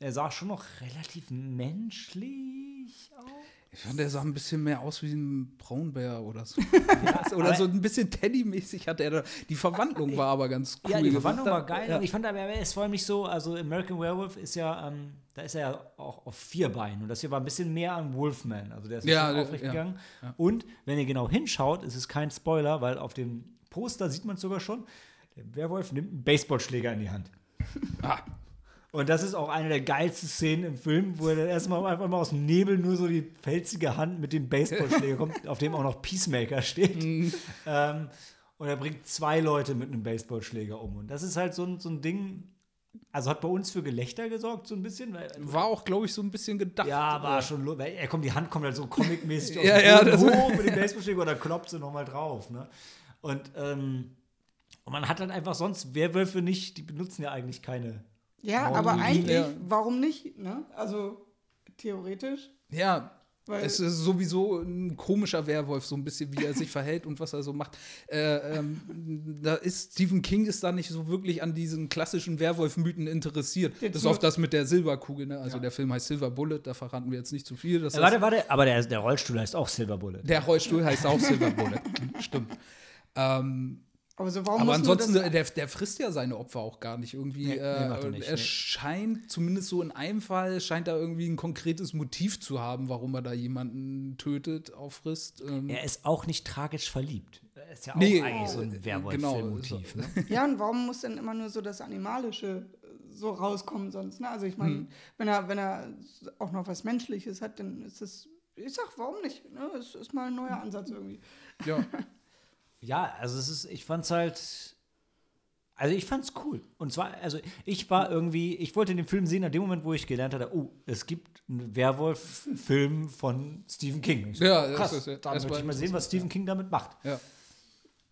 er sah schon noch relativ menschlich aus. Ich fand, der sah ein bisschen mehr aus wie ein Braunbär oder so. oder aber- so ein bisschen Teddy-mäßig hatte er da. Die Verwandlung war aber ganz cool. Ja, die. Verwandlung war geil, Ja. aber ich fand aber, er ist vor allem nicht so, also American Werewolf ist ja, ähm, da ist er ja auch auf vier Beinen und das hier war ein bisschen mehr an Wolfman, also der ist Ja, der- aufrecht ja, gegangen. ja. Und wenn ihr genau hinschaut, ist es kein Spoiler, weil auf dem Poster sieht man es sogar schon, der Werwolf nimmt einen Baseballschläger in die Hand. Ah, Und das ist auch eine der geilsten Szenen im Film, wo er dann erstmal einfach mal aus dem Nebel nur so die pelzige Hand mit dem Baseballschläger kommt, auf dem auch noch Peacemaker steht. ähm, und er bringt zwei Leute mit einem Baseballschläger um. Und das ist halt so ein, so ein Ding, also hat bei uns für Gelächter gesorgt, so ein bisschen. War auch, glaube ich, so ein bisschen gedacht. ja, war schon, weil er kommt, die Hand kommt halt so comic-mäßig Ja, ja, das- hoch mit dem Baseballschläger und dann klopft sie nochmal drauf. Ne? Und, ähm, und man hat dann einfach sonst Werwölfe nicht, die benutzen ja eigentlich keine. Ja, Warum aber eigentlich, Ja. warum nicht? Ne? Also theoretisch. Ja, Weil es ist sowieso ein komischer Werwolf, so ein bisschen, wie er sich verhält und was er so macht. Äh, ähm, da ist Stephen King ist da nicht so wirklich an diesen klassischen Werwolf-Mythen interessiert. Jetzt das ist oft das mit der Silberkugel, ne? Also der Film heißt Silver Bullet, da verraten wir jetzt nicht zu viel. Das Äh, warte, warte, aber der, der Rollstuhl heißt auch Silver Bullet. Der Rollstuhl heißt auch Silver Bullet. Stimmt. Ähm, aber so warum aber ansonsten, das, der, der frisst ja seine Opfer auch gar nicht irgendwie. Nee, nee, äh, er nicht, er nee. scheint, zumindest so in einem Fall, scheint er irgendwie ein konkretes Motiv zu haben, warum er da jemanden tötet, auffrisst. Ähm, Er ist auch nicht tragisch verliebt. Er ist ja auch Nee, eigentlich so äh, ein werwolf genau, motiv so. ne? Ja, und warum muss denn immer nur so das Animalische äh, so rauskommen sonst? Ne? Also ich meine, Hm. wenn er, wenn er auch noch was Menschliches hat, dann ist das, ich sag, warum nicht? Ne? Es ist mal ein neuer Ansatz irgendwie. ja. Ja, also es ist, ich fand's halt, Also ich fand's cool. Und zwar, also ich war irgendwie, ich wollte den Film sehen, an dem Moment, wo ich gelernt hatte, oh, es gibt einen Werwolf-Film von Stephen King. Ich Ja, das krass. ist ja- dann das möchte ich mal sehen, was Stephen King damit macht. Ja.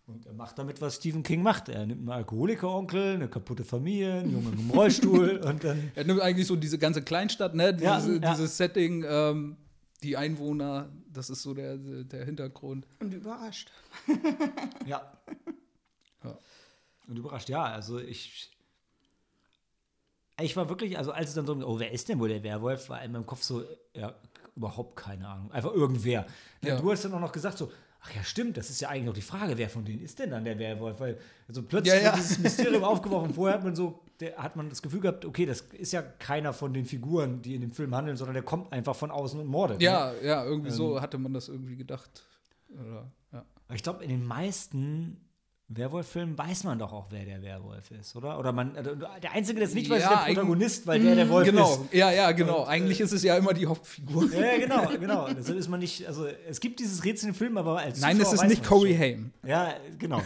Und er macht damit, was Stephen King macht. Er nimmt einen Alkoholiker-Onkel, eine kaputte Familie, einen Jungen im Rollstuhl und dann Er nimmt eigentlich so diese ganze Kleinstadt, ne? Ja, Dieses, ja. dieses Setting, ähm, die Einwohner, das ist so der, der Hintergrund. Und überrascht. Ja. Ja. Und überrascht, ja, also ich. Ich war wirklich, also als es dann so, oh, wer ist denn wohl der Werwolf, war in meinem Kopf so, ja, überhaupt keine Ahnung. Einfach irgendwer. Ja. Ja. Du hast dann auch noch gesagt, so, ach ja, stimmt, das ist ja eigentlich auch die Frage, wer von denen ist denn dann der Werwolf? Weil also plötzlich Ja, ja. wird dieses Mysterium aufgeworfen. Vorher hat man so, der, hat man das Gefühl gehabt, okay, das ist ja keiner von den Figuren, die in dem Film handeln, sondern der kommt einfach von außen und mordet. ne? Ja, ja, irgendwie Ähm. so hatte man das irgendwie gedacht. Oder, ja. Aber ich glaube, in den meisten Werwolf-Filmen weiß man doch auch, wer der Werwolf ist, oder? Oder man, also der Einzige, der es nicht weiß, ist Ja, der Protagonist, weil der der Wolf genau, ist. ja, ja, genau. Und, äh, Eigentlich ist es ja immer die Hauptfigur. Ja, ja, genau, genau. Deshalb ist man nicht, also es gibt dieses Rätsel im Film, aber als Nein, es ist nicht Corey. Haim. Ja, genau.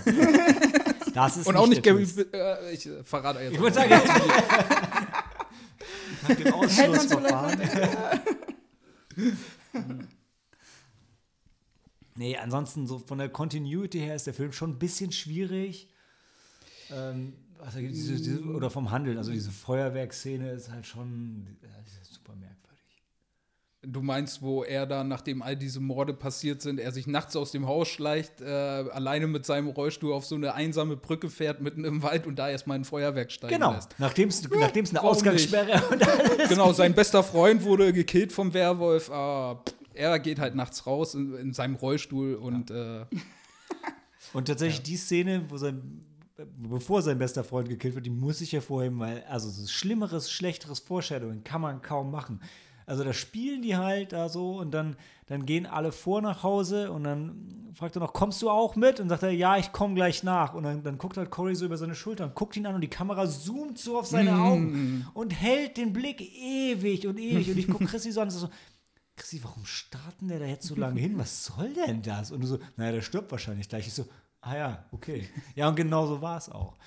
Das ist Und auch nicht Gary. Äh, ich äh, verrate jetzt. Ich würde sagen, nach dem Ausschlussverfahren. nee, ansonsten so von der Continuity her ist der Film schon ein bisschen schwierig. Ähm, gibt, diese, diese, oder vom Handeln, also diese Feuerwerksszene ist halt schon ja, ist super merkwürdig. Du meinst, wo er dann, nachdem all diese Morde passiert sind, er sich nachts aus dem Haus schleicht, äh, alleine mit seinem Rollstuhl auf so eine einsame Brücke fährt, mitten im Wald und da erstmal ein Feuerwerk steigen Genau, lässt. nachdem es eine warum Ausgangssperre und alles. Genau, sein bester Freund wurde gekillt vom Werwolf. Ah, pff, er geht halt nachts raus in, in seinem Rollstuhl und äh, Und tatsächlich die Szene, wo sein, bevor sein bester Freund gekillt wird, die muss ich hervorheben, weil, also so schlimmeres, schlechteres Foreshadowing kann man kaum machen. Also da spielen die halt da so und dann, dann gehen alle vor nach Hause und dann fragt er noch, kommst du auch mit? Und sagt er, ja, ich komme gleich nach. Und dann, dann guckt halt Corey so über seine Schulter und guckt ihn an und die Kamera zoomt so auf seine Augen und hält den Blick ewig und ewig. Und ich gucke Chrissy so an und so, Chrissy, warum starten der da jetzt so lange hin? Was soll denn das? Und du so, naja, der stirbt wahrscheinlich gleich. Ich so, ah ja, okay. Ja, und genau so war es auch.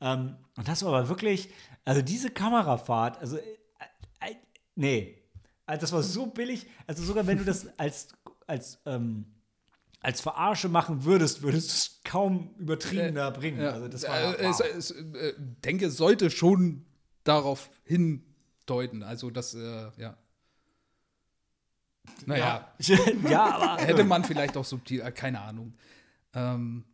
Ähm, und das war aber wirklich, also diese Kamerafahrt, also, äh, äh, nee, also das war so billig, also sogar wenn du das als, als, ähm, als Verarsche machen würdest, würdest du es kaum übertriebener bringen. ja, Also das war, äh, wow. es, es, äh, denke, es sollte schon darauf hindeuten. Also, das, äh, ja. Naja, ja. ja, aber hätte man vielleicht auch subtil, äh, keine Ahnung. Ähm,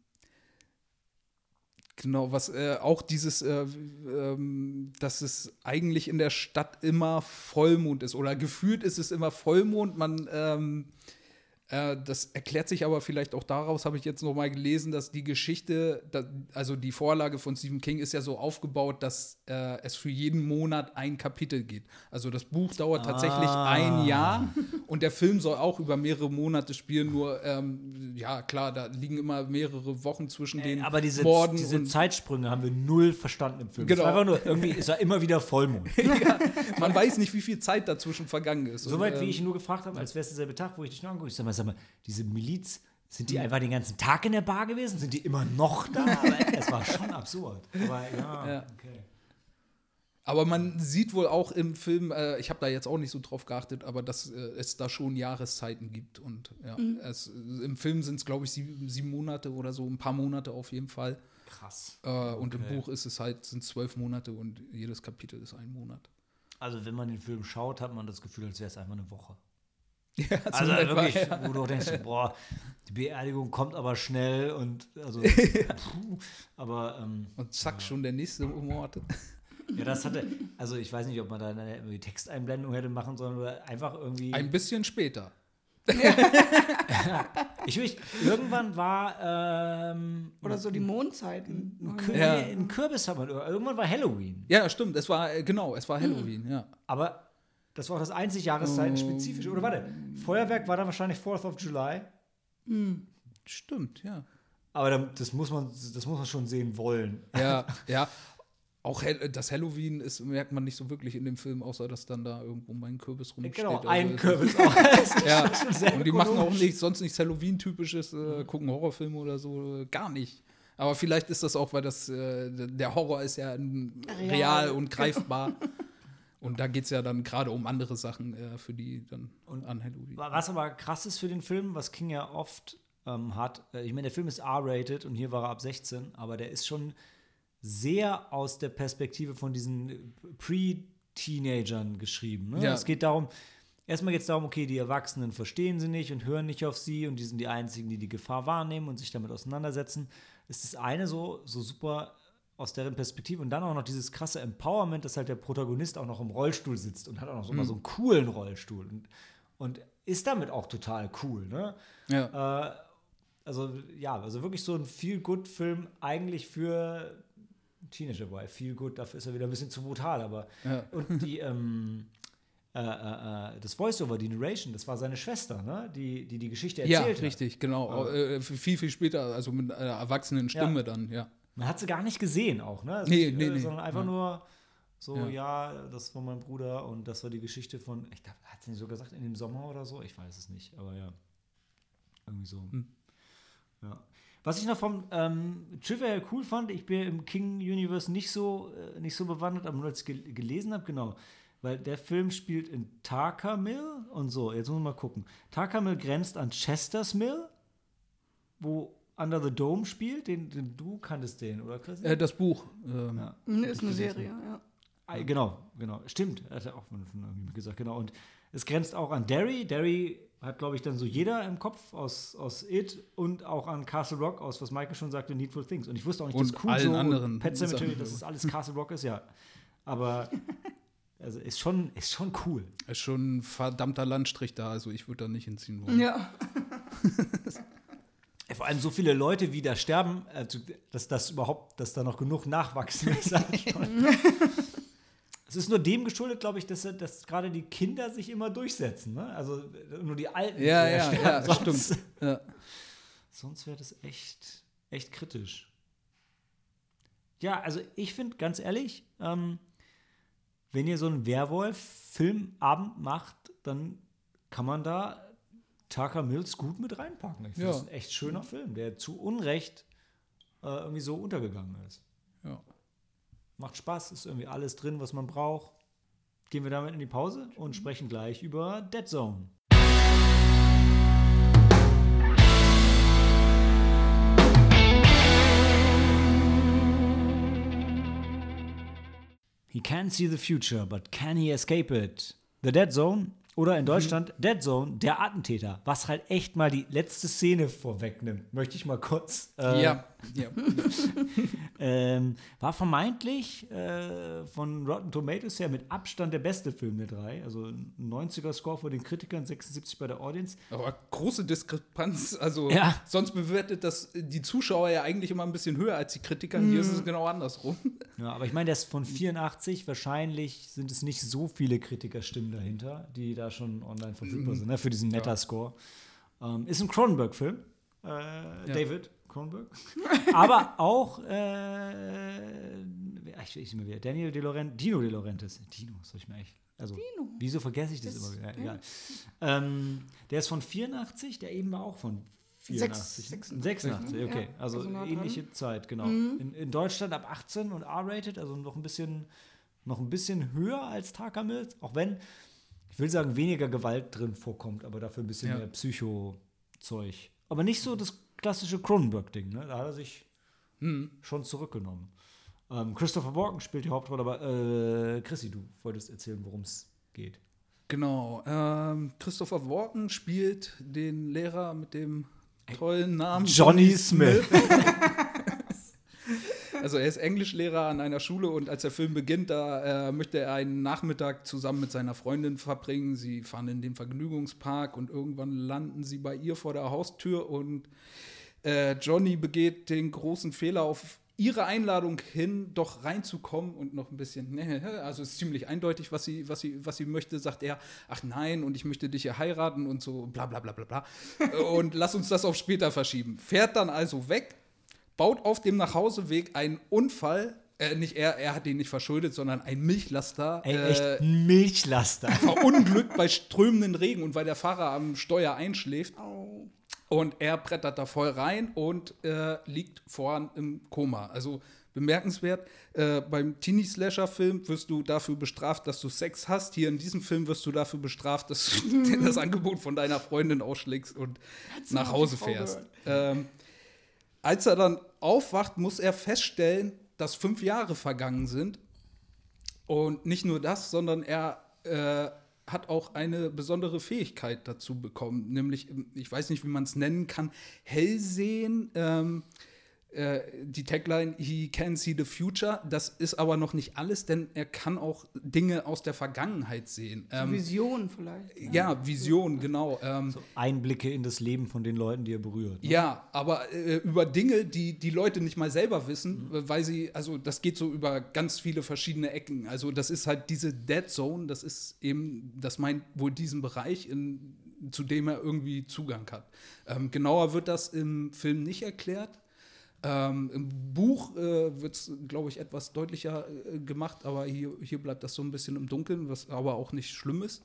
genau, was äh, auch dieses, äh, ähm, dass es eigentlich in der Stadt immer Vollmond ist oder gefühlt ist es immer Vollmond. Man, ähm, äh, das erklärt sich aber vielleicht auch daraus, habe ich jetzt noch mal gelesen, dass die Geschichte, da, also die Vorlage von Stephen King ist ja so aufgebaut, dass äh, es für jeden Monat ein Kapitel geht. Also das Buch dauert tatsächlich Ah. ein Jahr und der Film soll auch über mehrere Monate spielen. Nur ähm, ja klar, da liegen immer mehrere Wochen zwischen den aber diese, Morden diese Zeitsprünge haben wir null verstanden im Film. Genau. Es war einfach nur, irgendwie ist er immer wieder Vollmond. man weiß nicht, wie viel Zeit dazwischen vergangen ist. Soweit, und, wie ähm, ich ihn nur gefragt habe, als wäre es derselbe Tag, wo ich dich nur angucke. Ich sag mal, diese Miliz, sind Hm. die einfach den ganzen Tag in der Bar gewesen? Sind die immer noch da? Aber es war schon absurd. Aber ja, Ja. okay. Aber man sieht wohl auch im Film, äh, ich habe da jetzt auch nicht so drauf geachtet, aber dass äh, es da schon Jahreszeiten gibt. Und ja, es, im Film sind es, glaube ich, sieben, sieben Monate oder so, ein paar Monate auf jeden Fall. Krass. Äh, Und im Okay. Buch ist es halt, sind zwölf Monate und jedes Kapitel ist ein Monat. Also, wenn man den Film schaut, hat man das Gefühl, als wäre es einfach eine Woche. Ja, so Also wirklich, ja. wo du auch denkst, boah, die Beerdigung kommt aber schnell und also, puh, aber ähm, Und zack, schon der nächste Mord. ja, das hatte, also ich weiß nicht, ob man da eine irgendwie Texteinblendung hätte machen sollen oder einfach irgendwie. Ein bisschen später. ich will, irgendwann war ähm, Oder so die Mondzeiten. ein, Kür Ja. Kürbis hat man, irgendwann war Halloween. Ja, stimmt, es war, äh, genau, es war Halloween, ja. Aber das war auch das einzig Jahreszeiten-spezifische. Oder warte, Feuerwerk war dann wahrscheinlich 4th of July. Stimmt, ja. Aber das, muss man, das muss man schon sehen wollen. Ja, ja. Auch das Halloween ist, merkt man nicht so wirklich in dem Film, außer dass dann da irgendwo mein Kürbis rumsteht. Genau, ein Kürbis auch. Das ist Ja, und die machen auch nichts, sonst nichts Halloween-typisches, äh, gucken Horrorfilme oder so, äh, gar nicht. Aber vielleicht ist das auch, weil das äh, der Horror ist ja real, Real. real und greifbar. und da geht es ja dann gerade um andere Sachen, äh, für die dann an Halloween. Was aber krass ist für den Film, was King ja oft ähm, hat, äh, ich meine, der Film ist R-rated und hier war er ab 16, aber der ist schon sehr aus der Perspektive von diesen Pre-Teenagern geschrieben. Ne? Ja. Es geht darum, erstmal geht es darum, okay, die Erwachsenen verstehen sie nicht und hören nicht auf sie und die sind die Einzigen, die die Gefahr wahrnehmen und sich damit auseinandersetzen. Ist das eine so, so super aus deren Perspektive und dann auch noch dieses krasse Empowerment, dass halt der Protagonist auch noch im Rollstuhl sitzt und hat auch noch so, mal so einen coolen Rollstuhl und, und ist damit auch total cool. Ne? Ja. Äh, also ja, also wirklich so ein Feel-Good-Film eigentlich für Teenager Boy. Feel Good, dafür ist er wieder ein bisschen zu brutal, aber Ja. und die ähm, äh, äh, äh, das Voice-Over, die Narration, das war seine Schwester, ne? Die die, die Geschichte Ja, erzählt hat. richtig, genau. Äh, viel, viel später, also mit einer erwachsenen Stimme Ja. dann, ja. Man hat sie gar nicht gesehen auch, ne? Also, Nee, äh, nee, nee. Sondern einfach Ja. nur so, Ja. ja. das war mein Bruder und das war die Geschichte von, ich glaube, hat sie nicht so gesagt, in dem Sommer oder so? Ich weiß es nicht, aber ja. Irgendwie so. Hm. Ja. Was ich noch vom ähm, Trivia cool fand, ich bin im King Universe nicht so, äh, nicht so bewandert, aber nur als ich gel gelesen habe, genau. Weil der Film spielt in Tarkamil und so, jetzt muss man mal gucken. Tarkamil grenzt an Chester's Mill, wo Under the Dome spielt, den, den du kanntest den, oder Chris? Äh, das Buch. Ähm, Ja. Mhm, Ist eine Serie, ja. Ah, Genau, genau. Stimmt, hat er auch von, von irgendjemand gesagt, genau. Und es grenzt auch an Derry. Derry hat, glaube ich, dann so jeder im Kopf aus, aus It und auch an Castle Rock, aus was Michael schon sagte, Needful Things. Und ich wusste auch nicht, Und dass Cujo allen und anderen Pet Cemetery, dass es alles Castle Rock ist, ja. Aber also ist schon, ist schon cool. Ist schon ein verdammter Landstrich da, also ich würde da nicht hinziehen wollen. Ja. Vor allem so viele Leute, wie da sterben, also, dass das überhaupt, dass da noch genug nachwachsen ist, sag ich mal. Es ist nur dem geschuldet, glaube ich, dass, dass gerade die Kinder sich immer durchsetzen. Ne? Also nur die Alten. Ja, ja, sterben. ja, sonst, stimmt. Ja. Sonst wäre das echt, echt kritisch. Ja, also ich finde, ganz ehrlich, ähm, wenn ihr so einen Werwolf-Filmabend macht, dann kann man da Tucker Mills gut mit reinpacken. Ich finde Ja. das ist ein echt schöner Film, der zu Unrecht äh, irgendwie so untergegangen ist. Ja. Macht Spaß, ist irgendwie alles drin, was man braucht. Gehen wir damit in die Pause und sprechen gleich über Dead Zone. He can't see the future, but can he escape it? The Dead Zone oder in Deutschland Dead Zone, der Attentäter, was halt echt mal die letzte Szene vorwegnimmt, möchte ich mal kurz. äh, ja, ja. ähm, war vermeintlich äh, von Rotten Tomatoes her mit Abstand der beste Film der drei. Also ein 90er Score vor den Kritikern, 76 bei der Audience. Aber große Diskrepanz. Also, Ja. sonst bewertet das die Zuschauer ja eigentlich immer ein bisschen höher als die Kritiker. Hier ist es genau andersrum. Ja, aber ich meine, der ist von 84. Wahrscheinlich sind es nicht so viele Kritikerstimmen dahinter, die da schon online verfügbar sind, ne, für diesen Metascore. Ähm, ist ein Cronenberg-Film. Äh, David Cronenberg. aber auch, äh, ich nicht mehr wer, Daniel De Laurentiis, Dino De Laurentiis. Dino, soll ich mir echt. Also, wieso vergesse ich das, Das- immer wieder? Egal. Ähm, der ist von 84, der eben war auch von 84. Sechs- 86, okay. Ja, Also, also dran. ähnliche Zeit, genau. In, in Deutschland ab 18 und R-rated, also noch ein bisschen, noch ein bisschen höher als Takamils, auch wenn, ich will sagen, weniger Gewalt drin vorkommt, aber dafür ein bisschen Ja. mehr Psycho-Zeug. Aber nicht so das klassische Cronenberg-Ding, ne? Da hat er sich Hm. schon zurückgenommen. Ähm, Christopher Walken spielt die Hauptrolle, aber äh, Chrissy, du wolltest erzählen, worum es geht. Genau. Ähm, Christopher Walken spielt den Lehrer mit dem tollen Namen Johnny Smith. Also er ist Englischlehrer an einer Schule und als der Film beginnt, da äh, möchte er einen Nachmittag zusammen mit seiner Freundin verbringen. Sie fahren in den Vergnügungspark und irgendwann landen sie bei ihr vor der Haustür und äh, Johnny begeht den großen Fehler auf ihre Einladung hin, doch reinzukommen und noch ein bisschen, ne, also es ist ziemlich eindeutig, was sie, was sie, was sie möchte, sagt er, ach nein, und ich möchte dich ja heiraten und so, bla bla bla bla bla. und lass uns das auf später verschieben. Fährt dann also weg, baut auf dem Nachhauseweg einen Unfall. Äh, nicht er, er hat ihn nicht verschuldet, sondern ein Milchlaster. Ey, äh, echt ein Milchlaster. verunglückt bei strömenden Regen und weil der Fahrer am Steuer einschläft. Au. Und er brettert da voll rein und äh, liegt voran im Koma. Also bemerkenswert. Äh, beim Teenie-Slasher-Film wirst du dafür bestraft, dass du Sex hast. Hier in diesem Film wirst du dafür bestraft, dass du das Angebot von deiner Freundin ausschlägst und nach Hause fährst. Ähm, als er dann aufwacht, muss er feststellen, dass fünf Jahre vergangen sind. Und nicht nur das, sondern er äh, hat auch eine besondere Fähigkeit dazu bekommen, nämlich, ich weiß nicht, wie man es nennen kann, Hellsehen. Ähm, äh, die Tagline, he can see the future, das ist aber noch nicht alles, denn er kann auch Dinge aus der Vergangenheit sehen. Ähm, Visionen vielleicht. Ja, ja Visionen, genau. Ähm, so Einblicke in das Leben von den Leuten, die er berührt. Ne? Ja, aber äh, über Dinge, die die Leute nicht mal selber wissen, mhm. weil sie, also das geht so über ganz viele verschiedene Ecken. Also das ist halt diese Dead Zone, das ist eben, das meint wohl diesen Bereich, in, zu dem er irgendwie Zugang hat. Ähm, genauer wird das im Film nicht erklärt. Ähm, Im Buch äh, wird es, glaube ich, etwas deutlicher äh, gemacht, aber hier, hier bleibt das so ein bisschen im Dunkeln, was aber auch nicht schlimm ist.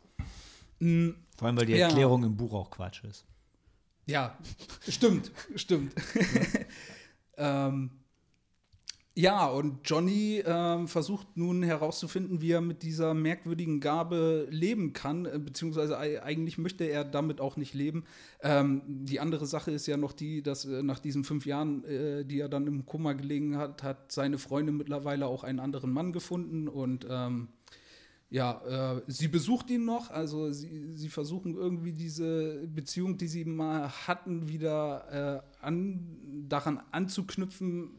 Mhm. Vor allem, weil die Erklärung ja. im Buch auch Quatsch ist. Ja, stimmt, stimmt. Ähm, ja, und Johnny ähm, versucht nun herauszufinden, wie er mit dieser merkwürdigen Gabe leben kann, äh, beziehungsweise eigentlich möchte er damit auch nicht leben. Ähm, die andere Sache ist ja noch die, dass äh, nach diesen fünf Jahren, äh, die er dann im Kummer gelegen hat, hat seine Freundin mittlerweile auch einen anderen Mann gefunden und ähm, ja, äh, sie besucht ihn noch, also sie, sie versuchen irgendwie diese Beziehung, die sie mal hatten, wieder äh, an, daran anzuknüpfen,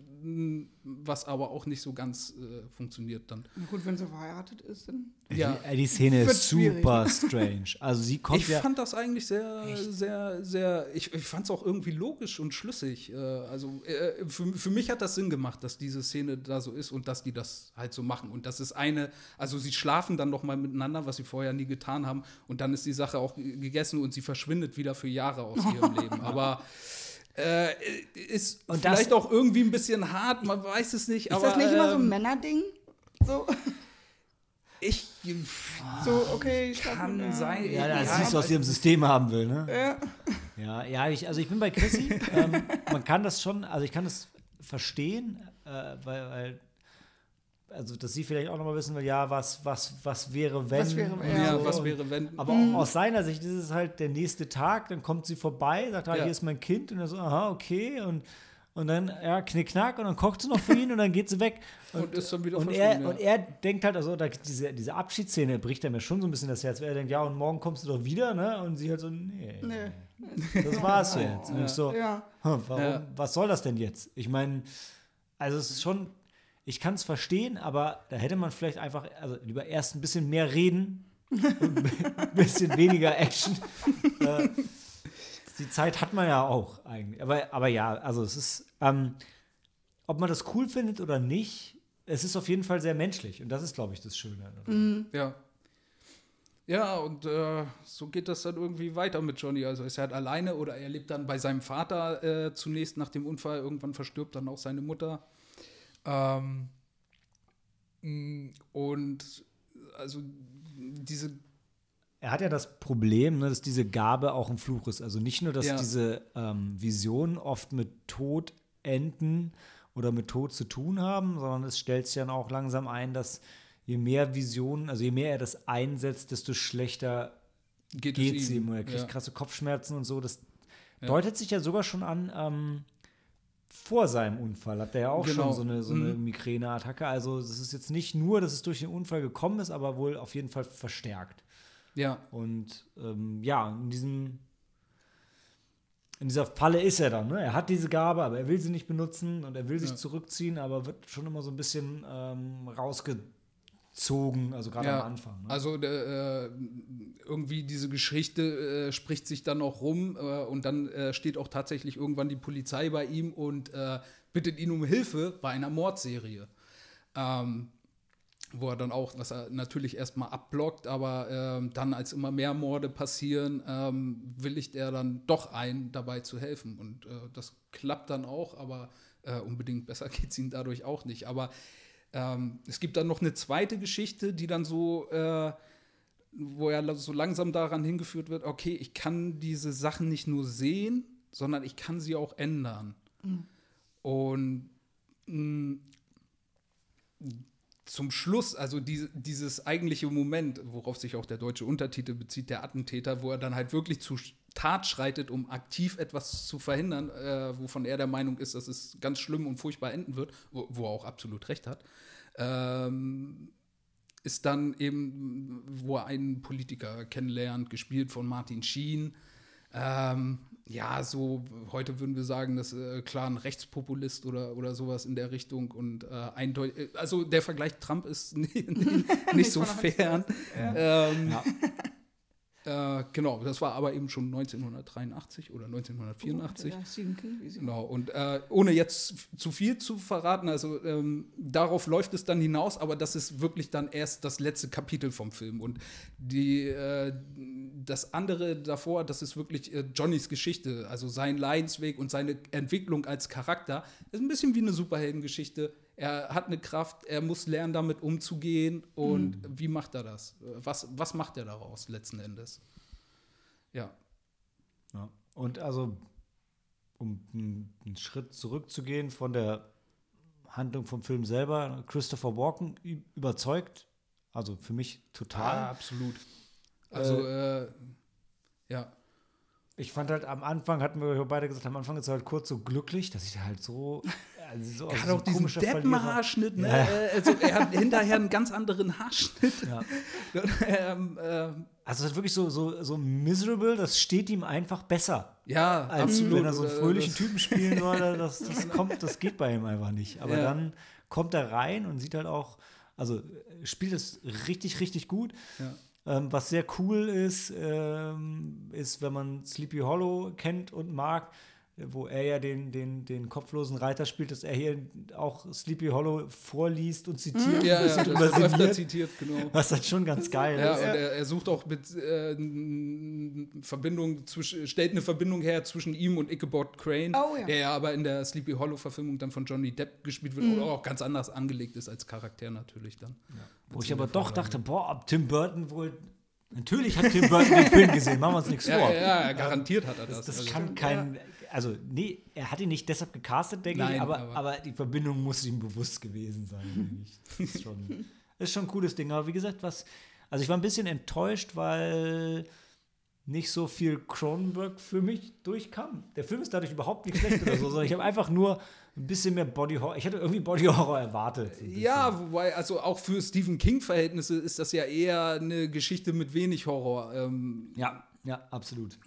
was aber auch nicht so ganz äh, funktioniert dann. Na gut, wenn sie verheiratet ist, dann. Ja, die, die Szene ist super strange. Also sie kommt Ich ja fand das eigentlich sehr, echt? sehr, sehr. Ich, ich fand es auch irgendwie logisch und schlüssig. Äh, also äh, für, für mich hat das Sinn gemacht, dass diese Szene da so ist und dass die das halt so machen. Und das ist eine, also sie schlafen dann noch mal miteinander, was sie vorher nie getan haben. Und dann ist die Sache auch gegessen und sie verschwindet wieder für Jahre aus ihrem Leben. Aber äh, ist und vielleicht auch irgendwie ein bisschen hart, man weiß es nicht. Ist aber, das nicht ähm, immer so ein ähm, Männerding? So. Ich. So, okay, ich kann ja. sein. Ja, das ja, ist, was sie im System haben will, ne? Ja. Ja, ja ich, also ich bin bei Chrissy. ähm, man kann das schon, also ich kann das verstehen, äh, weil, weil also dass sie vielleicht auch noch mal wissen will, ja, was, was, was wäre, wenn. Was wäre, ja, so. was wäre, wenn. Aber mhm. aus seiner Sicht ist es halt der nächste Tag, dann kommt sie vorbei, sagt, ah, ja. hier ist mein Kind und er so, aha, okay, und, und dann, ja, knickknack und dann kocht sie noch für ihn und dann geht sie weg. Und, und ist dann wieder und er, ja. und er denkt halt, also da, diese, diese Abschiedsszene bricht er mir schon so ein bisschen das Herz, weil er denkt, ja, und morgen kommst du doch wieder, ne? Und sie halt so, nee. nee. Das war's jetzt. Und ich so, ja. warum, was soll das denn jetzt? Ich meine, also es ist schon ich kann es verstehen, aber da hätte man vielleicht einfach, also lieber erst ein bisschen mehr reden und ein bisschen weniger Action. äh, die Zeit hat man ja auch eigentlich. Aber, aber ja, also es ist, ähm, ob man das cool findet oder nicht, es ist auf jeden Fall sehr menschlich. Und das ist, glaube ich, das Schöne. Mhm. Ja. Ja, und äh, so geht das dann irgendwie weiter mit Johnny. Also ist er halt alleine oder er lebt dann bei seinem Vater äh, zunächst nach dem Unfall. Irgendwann verstirbt dann auch seine Mutter. Ähm, und also diese. Er hat ja das Problem, ne, dass diese Gabe auch ein Fluch ist. Also nicht nur, dass ja. diese ähm, Visionen oft mit Tod enden oder mit Tod zu tun haben, sondern es stellt sich dann auch langsam ein, dass je mehr Visionen, also je mehr er das einsetzt, desto schlechter geht es ihm. Er kriegt ja. krasse Kopfschmerzen und so. Das ja. deutet sich ja sogar schon an, ähm, vor seinem Unfall hat er ja auch genau. schon so eine, so eine mhm. Migräneattacke. Also es ist jetzt nicht nur, dass es durch den Unfall gekommen ist, aber wohl auf jeden Fall verstärkt. Ja. Und ähm, ja, in diesem in dieser Falle ist er dann. Ne? Er hat diese Gabe, aber er will sie nicht benutzen und er will sich ja. zurückziehen, aber wird schon immer so ein bisschen ähm, rausge zogen, also gerade ja, am Anfang. Ne? Also äh, irgendwie diese Geschichte äh, spricht sich dann auch rum äh, und dann äh, steht auch tatsächlich irgendwann die Polizei bei ihm und äh, bittet ihn um Hilfe bei einer Mordserie. Ähm, wo er dann auch, was er natürlich erstmal abblockt, aber ähm, dann, als immer mehr Morde passieren, ähm, willigt er dann doch ein, dabei zu helfen. Und äh, das klappt dann auch, aber unbedingt besser geht es ihm dadurch auch nicht. Aber ähm, es gibt dann noch eine zweite Geschichte, die dann so, äh, wo er so langsam daran hingeführt wird, okay, ich kann diese Sachen nicht nur sehen, sondern ich kann sie auch ändern. Und mh, zum Schluss, also diese, dieses eigentliche Moment, worauf sich auch der deutsche Untertitel bezieht, der Attentäter, wo er dann halt wirklich zu Tat schreitet, um aktiv etwas zu verhindern, äh, wovon er der Meinung ist, dass es ganz schlimm und furchtbar enden wird, wo, wo er auch absolut recht hat, ähm, ist dann eben, wo er einen Politiker kennenlernt, gespielt von Martin Sheen. Ähm, ja, so heute würden wir sagen, das äh, klar ein Rechtspopulist oder, oder sowas in der Richtung und äh, eindeutig, also der Vergleich Trump ist nicht, nicht, nicht so fern. Ähm, Ja. Äh, genau, das war aber eben schon 1983 oder 1984. Ja, Stephen King, wie sie- Genau, und äh, ohne jetzt zu viel zu verraten, also ähm, darauf läuft es dann hinaus, aber das ist wirklich dann erst das letzte Kapitel vom Film. Und die, äh, das andere davor, das ist wirklich äh, Johnnys Geschichte, also sein Leidensweg und seine Entwicklung als Charakter. ist ein bisschen wie eine Superheldengeschichte. Er hat eine Kraft, er muss lernen, damit umzugehen. Und wie macht er das? Was, was macht er daraus letzten Endes? Ja. Ja. Und also, um einen Schritt zurückzugehen von der Handlung vom Film selber, Christopher Walken überzeugt, also für mich total. Ah, absolut. Also, äh, ja. Ich fand halt am Anfang, hatten wir beide gesagt, am Anfang ist er halt kurz so glücklich, dass ich halt so. Also so Er hat so auch diesen Deppenhaarschnitt, ne? Ja. Äh, Also er hat hinterher einen ganz anderen Haarschnitt. Ja. ähm, ähm, Also es ist wirklich so, so, so miserable, das steht ihm einfach besser. ja, Als absolut. wenn er so einen Äh, fröhlichen Typen spielen würde, das, das kommt, das geht bei ihm einfach nicht. Aber Ja. dann kommt er rein und sieht halt auch, also äh, spielt es richtig, richtig gut. Ja. Ähm, was sehr cool ist, ähm, ist, wenn man Sleepy Hollow kennt und mag, äh, wo er ja den, den, den kopflosen Reiter spielt, dass er hier auch Sleepy Hollow vorliest und zitiert. Ja, ein ja, das wird öfter zitiert, genau. was halt schon ganz geil Ja, ist. und er, er sucht auch mit äh, Verbindung zwischen, stellt eine Verbindung her zwischen ihm und Ichabod Crane, Oh, ja. der ja aber in der Sleepy Hollow Verfilmung dann von Johnny Depp gespielt wird oder auch ganz anders angelegt ist als Charakter natürlich dann. Wo ich aber doch dachte, boah, ob Tim Burton wohl. Natürlich hat Tim Burton den Film gesehen, machen wir uns nichts Ja, vor. ja, ja, garantiert hat er das. Das, das Also- kann kein. Also, nee, er hat ihn nicht deshalb gecastet, denke ich, Nein, aber, aber- aber die Verbindung muss ihm bewusst gewesen sein. denke ich. Das ist schon, das ist schon ein cooles Ding. Aber wie gesagt, was. Also, ich war ein bisschen enttäuscht, weil nicht so viel Cronenberg für mich durchkam. Der Film ist dadurch überhaupt nicht schlecht oder so, sondern ich habe einfach nur ein bisschen mehr Body Horror. Ich hatte irgendwie Body Horror erwartet. Ja, wobei, also auch für Stephen King-Verhältnisse ist das ja eher eine Geschichte mit wenig Horror. Ähm, Ja, ja, absolut.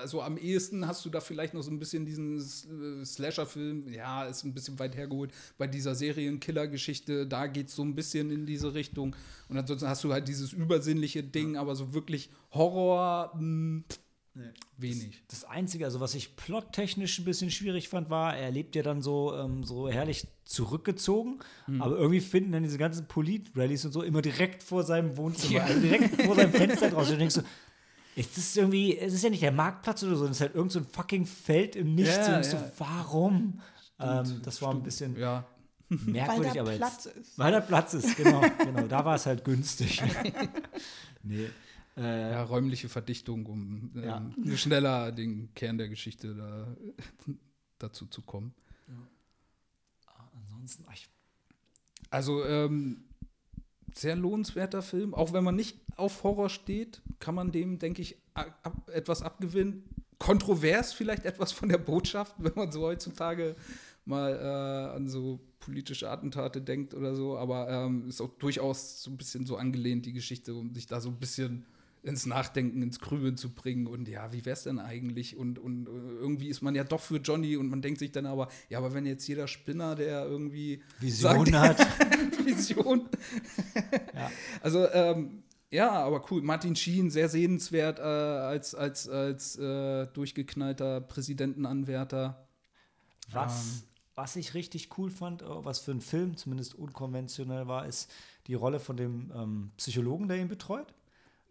Also am ehesten hast du da vielleicht noch so ein bisschen diesen äh, Slasher-Film, ja, ist ein bisschen weit hergeholt. Bei dieser Serienkiller-Geschichte, da geht es so ein bisschen in diese Richtung. Und ansonsten hast du halt dieses übersinnliche Ding, aber so wirklich Horror, mh, wenig. Das Einzige, also was ich plottechnisch ein bisschen schwierig fand, war, er lebt ja dann so, ähm, so herrlich zurückgezogen, aber irgendwie finden dann diese ganzen Polit-Rallies und so immer direkt vor seinem Wohnzimmer, Ja. also direkt vor seinem Fenster draußen. Und du denkst so, ist das irgendwie, es ist ja nicht der Marktplatz oder so, es ist halt irgend so ein fucking Feld im Nichts. Ja, und denkst ja. so, warum? Ähm, das war ein bisschen Ja, Weil merkwürdig, da aber Platz jetzt, ist. Weil da Platz ist, genau, genau. Da war es halt günstig. nee. Äh, ja, räumliche Verdichtung, um ähm, schneller den Kern der Geschichte da, dazu zu kommen. ansonsten, ach, ich Also, ähm, sehr lohnenswerter Film. Auch wenn man nicht auf Horror steht, kann man dem, denke ich, ab, etwas abgewinnen. Kontrovers vielleicht etwas von der Botschaft, wenn man so heutzutage mal äh, an so politische Attentate denkt oder so. Aber ähm, ist auch durchaus so ein bisschen so angelehnt, die Geschichte, um sich da so ein bisschen ins Nachdenken, ins Grübeln zu bringen. Und ja, wie wär's denn eigentlich? Und, und äh, irgendwie ist man ja doch für Johnny und man denkt sich dann aber, ja, aber wenn jetzt jeder Spinner, der irgendwie Vision sagt, hat. Vision. Ja. Also, ähm, ja, aber cool. Martin Sheen, sehr sehenswert äh, als, als, als äh, durchgeknallter Präsidentenanwärter. Was, was ich richtig cool fand, äh, was für einen Film zumindest unkonventionell war, ist die Rolle von dem ähm, Psychologen, der ihn betreut.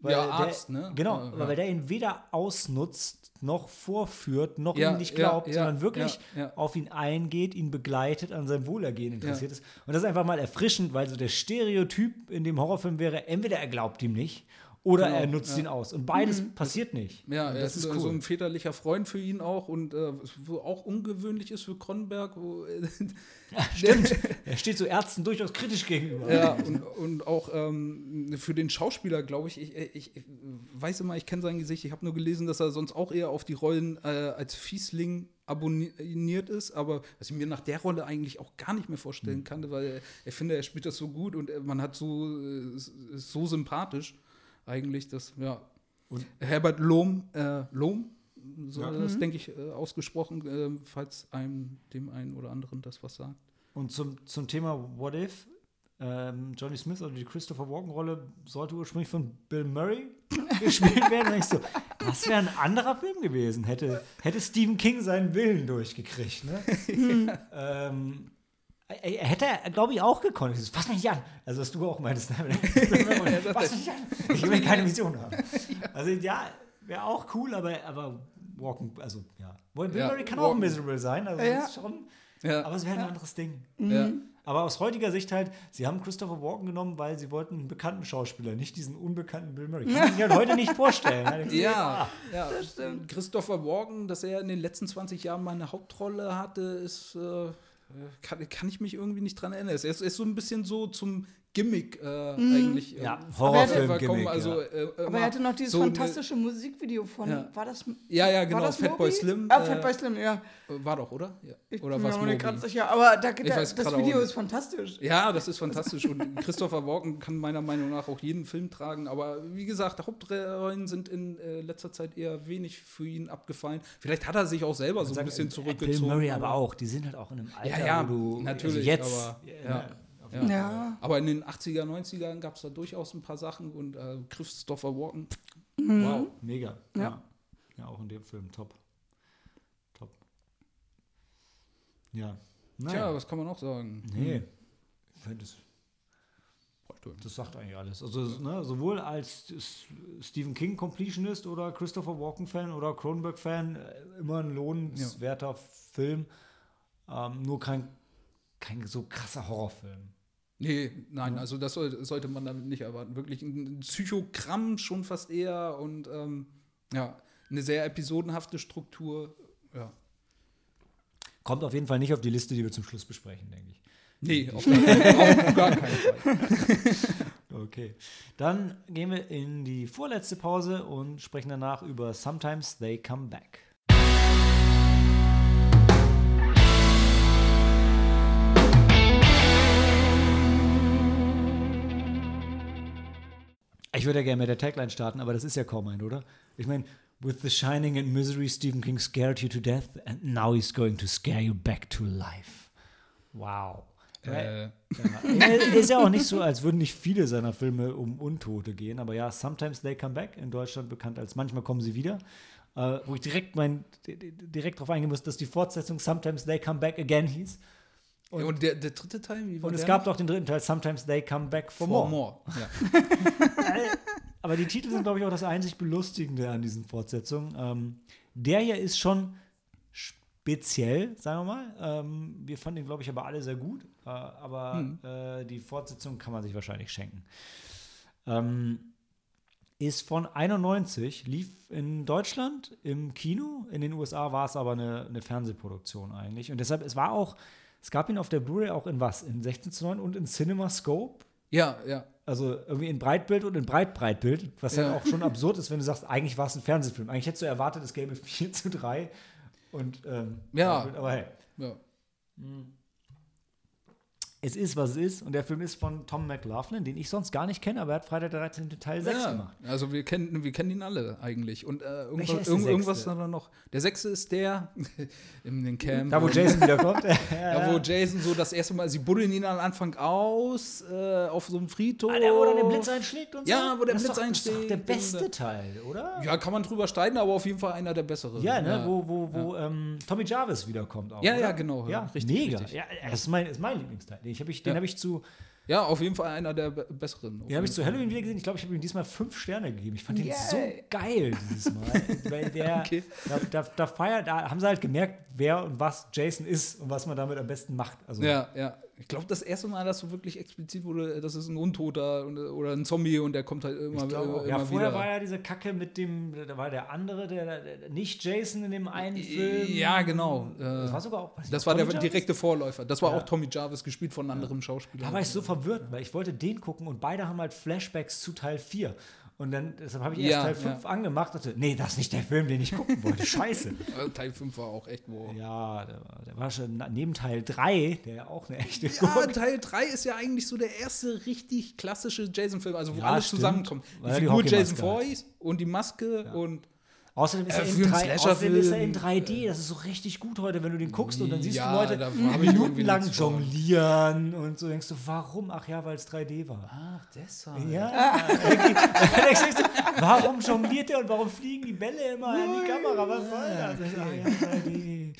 Ja, der, Arzt, ne? Genau, Ja, ja. weil der ihn weder ausnutzt, noch vorführt, noch Ja, ihm nicht ja, glaubt, ja, sondern wirklich ja, ja. auf ihn eingeht, ihn begleitet, an seinem Wohlergehen interessiert ist. Und das ist einfach mal erfrischend, weil so der Stereotyp in dem Horrorfilm wäre, entweder er glaubt ihm nicht oder Genau, er nutzt ja. ihn aus. Und beides passiert nicht. Ja, Und er das ist, ist so- cool. so ein väterlicher Freund für ihn auch und äh, wo auch ungewöhnlich ist für Cronenberg, wo, Stimmt. er steht so Ärzten durchaus kritisch gegenüber. ja, und, und auch ähm, für den Schauspieler, glaube ich, ich, ich, ich weiß immer, ich kenne sein Gesicht, ich habe nur gelesen, dass er sonst auch eher auf die Rollen äh, als Fiesling abonniert ist, aber was ich mir nach der Rolle eigentlich auch gar nicht mehr vorstellen kann, weil ich finde, er spielt das so gut und äh, man hat so, äh, ist ist so sympathisch eigentlich, dass, ja. Und- Herbert Lohm, äh, Lohm, so Ja. das denke ich äh, ausgesprochen, äh, falls einem, dem einen oder anderen das was sagt. Und zum, zum Thema What If, ähm, Johnny Smith oder die Christopher Walken-Rolle sollte ursprünglich von Bill Murray gespielt werden. Ich so, das wäre ein anderer Film gewesen. Hätte, hätte Stephen King seinen Willen durchgekriegt. Ne? ähm, er er hätte, glaube ich, auch gekonnt. Ich so, Fass mich nicht an. Also, was du auch meinst. Ne? Fass mich nicht an. Ich will keine Vision haben. Also, ja, wäre auch cool, aber, aber Walken, also, ja. Bill Ja, Murray kann auch Walken. miserable sein. Also, Ja. schon, Ja. aber es wäre ein anderes Ding. ja. Aber aus heutiger Sicht halt, sie haben Christopher Walken genommen, weil sie wollten einen bekannten Schauspieler, nicht diesen unbekannten Bill Murray. Kann man sich halt heute nicht vorstellen. du, Ja, ja. Das stimmt. Christopher Walken, dass er in den letzten 20 Jahren mal eine Hauptrolle hatte, ist, äh, kann, kann ich mich irgendwie nicht dran erinnern. Er ist, ist so ein bisschen so zum Gimmick äh, eigentlich. Ja, äh, Horrorfilm-Gimmick, verkommen. Also, ja. äh, Aber er hatte noch dieses so eine- fantastische Musikvideo von, Ja. war das Ja, ja, genau, das Fatboy? Slim. Ah, äh, Fatboy Slim, ja. War doch, oder? Ja. Ich Oder bin was mir nicht sicher, aber da, da, weiß das gerade auch Video ist fantastisch. Ja, das ist fantastisch und Christopher Walken kann meiner Meinung nach auch jeden Film tragen. Aber wie gesagt, Hauptrollen sind in äh, letzter Zeit eher wenig für ihn abgefallen. Vielleicht hat er sich auch selber so ein Sag, bisschen äh, zurückgezogen. Bill Murray aber auch. Die sind halt auch in einem Alter, Ja, ja, wo du natürlich, also jetzt, aber, äh, ja. Ja. Ja. Aber in den 80er, 90ern gab es da durchaus ein paar Sachen und äh, Christopher Walken, Mhm. wow. mega. Ja. Ja. ja, auch in dem Film top. Top. Ja. Tja, Naja. was kann man noch sagen? nee. Ich finde das Hm. Das sagt eigentlich alles. Also ne, sowohl als Stephen King Completionist oder Christopher Walken Fan oder Cronenberg Fan äh, immer ein lohnenswerter Film. Ähm, nur kein, kein so krasser Horrorfilm. Nee, nein, also das soll, sollte man damit nicht erwarten. Wirklich ein Psychogramm schon fast eher und ähm, ja, eine sehr episodenhafte Struktur. Ja. Kommt auf jeden Fall nicht auf die Liste, die wir zum Schluss besprechen, denke ich. Nee, auf gar, keinen- auf gar keinen Fall. Okay. Dann gehen wir in die vorletzte Pause und sprechen danach über Sometimes They Come Back. Ich würde ja gerne mit der Tagline starten, aber das ist ja kaum ein, oder? Ich meine, with the shining and misery, Stephen King scared you to death and now he's going to scare you back to life. Wow. Äh, Ja, ist ja auch nicht so, als würden nicht viele seiner Filme um Untote gehen, aber ja, Sometimes They Come Back, in Deutschland bekannt als Manchmal kommen sie wieder, äh, wo ich direkt mein, di- di- direkt darauf eingehen muss, dass die Fortsetzung Sometimes They Come Back Again hieß. Und, der, der dritte Teil, wie war Und es gab noch? doch den dritten Teil, Sometimes They Come Back for, For more. More. Ja. Aber die Titel sind, glaube ich, auch das einzig Belustigende an diesen Fortsetzungen. Ähm, der hier ist schon speziell, sagen wir mal. Ähm, wir fanden ihn, glaube ich, aber alle sehr gut. Äh, aber Hm. äh, die Fortsetzung kann man sich wahrscheinlich schenken. Ähm, ist von 91, lief in Deutschland im Kino. In den USA war es aber eine, eine Fernsehproduktion eigentlich. Und deshalb, es war auch, es gab ihn auf der Blu-ray auch in was? In 16 zu 9 und in CinemaScope. ja, ja. Also irgendwie in Breitbild und in Breitbreitbild, was Ja. auch schon absurd ist, wenn du sagst, eigentlich war es ein Fernsehfilm. Eigentlich hättest du erwartet, es gäbe 4 zu 3 und ähm, Ja. Aber hey, ja. Es ist, was es ist und der Film ist von Tom McLaughlin, den ich sonst gar nicht kenne, aber er hat Freitag der 13. Teil 6 ja. gemacht. Also wir kennen, wir kennen ihn alle eigentlich. Und äh, irgendwas, ist irgend, irgendwas Sechste? da noch. Der sechste ist der in den Camp. Da, wo Jason wiederkommt. Ja, wo Jason so das erste Mal, sie buddeln ihn am Anfang aus, äh, auf so einem Friedhof. Ah, der, wo dann der Blitz einschlägt und so? Ja, wo der das Blitz doch, Das ist doch einschlägt der beste äh, Teil, oder? Ja, kann man drüber streiten, aber auf jeden Fall einer der besseren. Ja, ne, wo, wo, wo ähm, Tommy Jarvis wiederkommt auch. Ja, oder? ja, genau, Ja, ja, richtig, Mega. richtig. Ja, das ist mein, ist mein Lieblingsteil. Den habe ich, den Ja. hab ich zu. Ja, auf jeden Fall einer der be besseren. Den habe ich zu Halloween wieder gesehen. Ich glaube, ich habe ihm diesmal fünf Sterne gegeben. Ich fand den Yay. so geil dieses Mal. Weil der, Okay. da, da, da feiert, da haben sie halt gemerkt, wer und was Jason ist und was man damit am besten macht. Also, Ja, ja, Ich glaube, das erste Mal, dass so wirklich explizit wurde, das ist ein Untoter oder ein Zombie und der kommt halt immer, Ich glaube immer, auch. Ja, immer vorher wieder. war ja diese Kacke mit dem, da war der andere, der, der nicht Jason in dem einen Film. Ja, genau. Das Äh, war sogar auch. Das war Tommy der Jarvis? direkte Vorläufer. Das war Ja. auch Tommy Jarvis, gespielt von einem anderen Schauspieler. Da war ich so verwirrt, weil ich wollte den gucken und beide haben halt Flashbacks zu Teil 4. Und dann, deshalb habe ich erst Ja, Teil 5 angemacht und dachte, nee, das ist nicht der Film, den ich gucken wollte. Scheiße. Teil 5 war auch echt wo. Ja, der war, der war schon neben Teil 3, der ja auch eine echte Ja, Teil 3 ist ja eigentlich so der erste richtig klassische Jason-Film, also wo Ja, alles stimmt. zusammenkommt. Die Figur Jason hat. Voorhees und die Maske und Außerdem ist, Äh, er in für einen 3, außerdem ist er in Slasher-Film, 3D. Das ist so richtig gut heute, wenn du den guckst und dann siehst Ja, du Leute minutenlang jonglieren und so denkst du, warum? Ach ja, weil es 3D war. Ach, deshalb. Ja, du, warum jongliert der und warum fliegen die Bälle immer an die Kamera? Was soll das? So, ah, ja, 3D.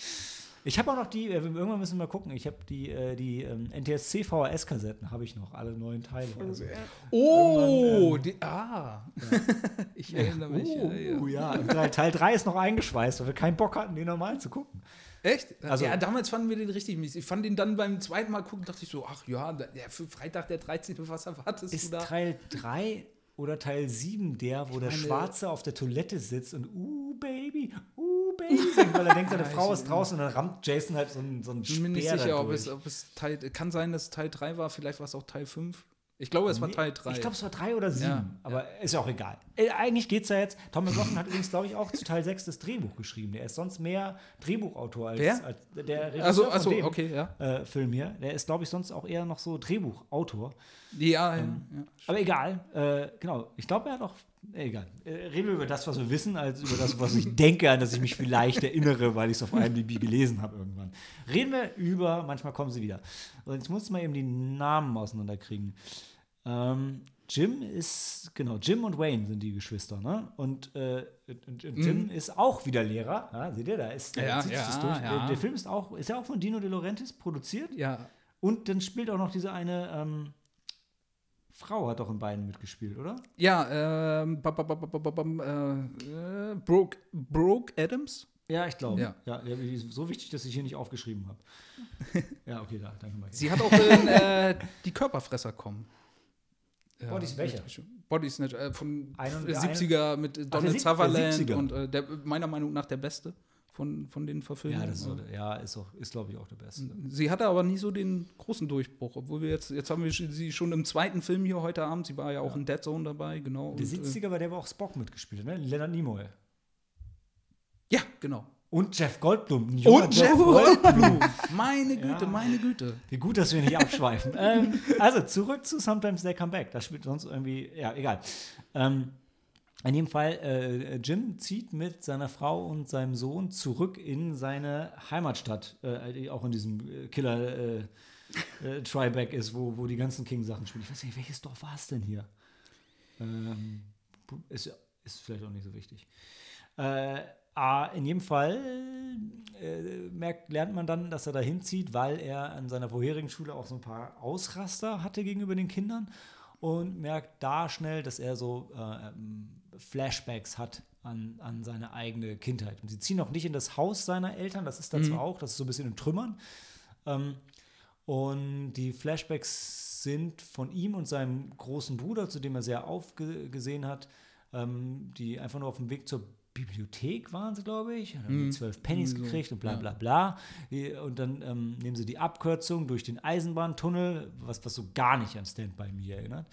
Ich habe auch noch die, äh, irgendwann müssen wir mal gucken, ich habe die, äh, die ähm, NTSC VHS-Kassetten, habe ich noch, alle neuen Teile. Also, Oh, ähm, die, ah. ich erinnere mich. oh, ja, ja. ja. Teil- Teil 3 ist noch eingeschweißt, weil wir keinen Bock hatten, den normal zu gucken. Echt? Also- ja, damals fanden wir den richtig mies. Ich fand den dann beim zweiten Mal gucken, dachte ich so, ach ja, der für Freitag der 13. Was erwartest Ist du da? Teil 3 oder Teil 7 der, wo der meine- Schwarze auf der Toilette sitzt und uh, Baby, uh, Singt, weil er denkt, seine Ja, Frau ist draußen und dann rammt Jason halt so einen, so einen Ich bin mir nicht Speer sicher, ob es, ob es Teil, kann sein, dass es Teil 3 war, vielleicht war es auch Teil 5. Ich glaube, es war Teil 3. Ich glaube, es war 3 oder 7, Ja, aber ist ja auch egal. Äh, eigentlich geht es ja jetzt, Tom McLaughlin hat übrigens, glaube ich, auch zu Teil 6 das Drehbuch geschrieben. Der ist sonst mehr Drehbuchautor als, Wer? als der Regisseur also, von also dem okay, ja. äh, Film hier. Der ist, glaube ich, sonst auch eher noch so Drehbuchautor. Ja, Ähm, ja, ja. Aber egal, äh, genau. Ich glaube, er hat auch. Äh, egal. Äh, reden wir über das, was wir wissen, als über das, was ich denke, an das ich mich vielleicht erinnere, weil ich es auf IMDb gelesen habe irgendwann. Reden wir über, manchmal kommen sie wieder. Und jetzt muss man eben die Namen auseinanderkriegen. Ähm, Jim ist, genau, Jim und Wayne sind die Geschwister, ne? Und, äh, und, Jim ist auch wieder Lehrer. Ja, seht ihr, da ist Mhm. Ja, zieht sich das ja, durch. ja. Der, der Film ist auch, ist ja auch von Dino De Laurentiis produziert. ja. Und dann spielt auch noch diese eine ähm, Frau hat doch in beiden mitgespielt, oder? Ja, ähm, ba- äh, äh, Brooke, Brooke Adams? Ja, ich glaube. Ja. Ja. So wichtig, dass ich hier nicht aufgeschrieben habe. ja, okay, da, danke mal. Sie hat auch in äh, Die Körperfresser kommen. Ja, Body Snatcher. Body Snatcher, äh, von Ein und- äh, 70er mit äh, der Donald Sutherland 70er. und äh, der, meiner Meinung nach der beste von, von den ja, Verfilmungen. das ist, so, ja, ist, auch- ist glaube ich, auch der Beste. Sie hatte aber nie so den großen Durchbruch, obwohl wir jetzt, jetzt haben wir sie schon im zweiten Film hier heute Abend, sie war ja auch in Dead Zone dabei, genau. Der und, äh, 70er war der, wo auch Spock mitgespielt ne? Leonard Nimoy. ja, genau. Und Jeff Goldblum. Und Jeff Goldblum. meine Güte, Ja. meine Güte. Wie gut, dass wir nicht abschweifen. ähm, also, zurück zu Sometimes They Come Back. Das spielt sonst irgendwie, ja, egal. Ähm, in jedem Fall, äh, Jim zieht mit seiner Frau und seinem Sohn zurück in seine Heimatstadt, äh, die auch in diesem äh, Killer äh, äh, Triback ist, wo, wo die ganzen King-Sachen spielen. Ich weiß nicht, welches Dorf war es denn hier? Ähm, ist, ist vielleicht auch nicht so wichtig. Äh, in jedem Fall äh, merkt, lernt man dann, dass er da hinzieht, weil er an seiner vorherigen Schule auch so ein paar Ausraster hatte gegenüber den Kindern und merkt da schnell, dass er so äh, ähm, Flashbacks hat an, an seine eigene Kindheit. Und sie ziehen auch nicht in das Haus seiner Eltern, das ist da zwar auch, das ist so ein bisschen in Trümmern. Ähm, und die Flashbacks sind von ihm und seinem großen Bruder, zu dem er sehr aufgesehen hat, ähm, die einfach nur auf dem Weg zur Bibliothek waren sie, glaube ich, und haben die zwölf Pennies so, gekriegt und bla bla bla. Und dann ähm, nehmen sie die Abkürzung durch den Eisenbahntunnel, was, was so gar nicht an Stand By Me erinnert.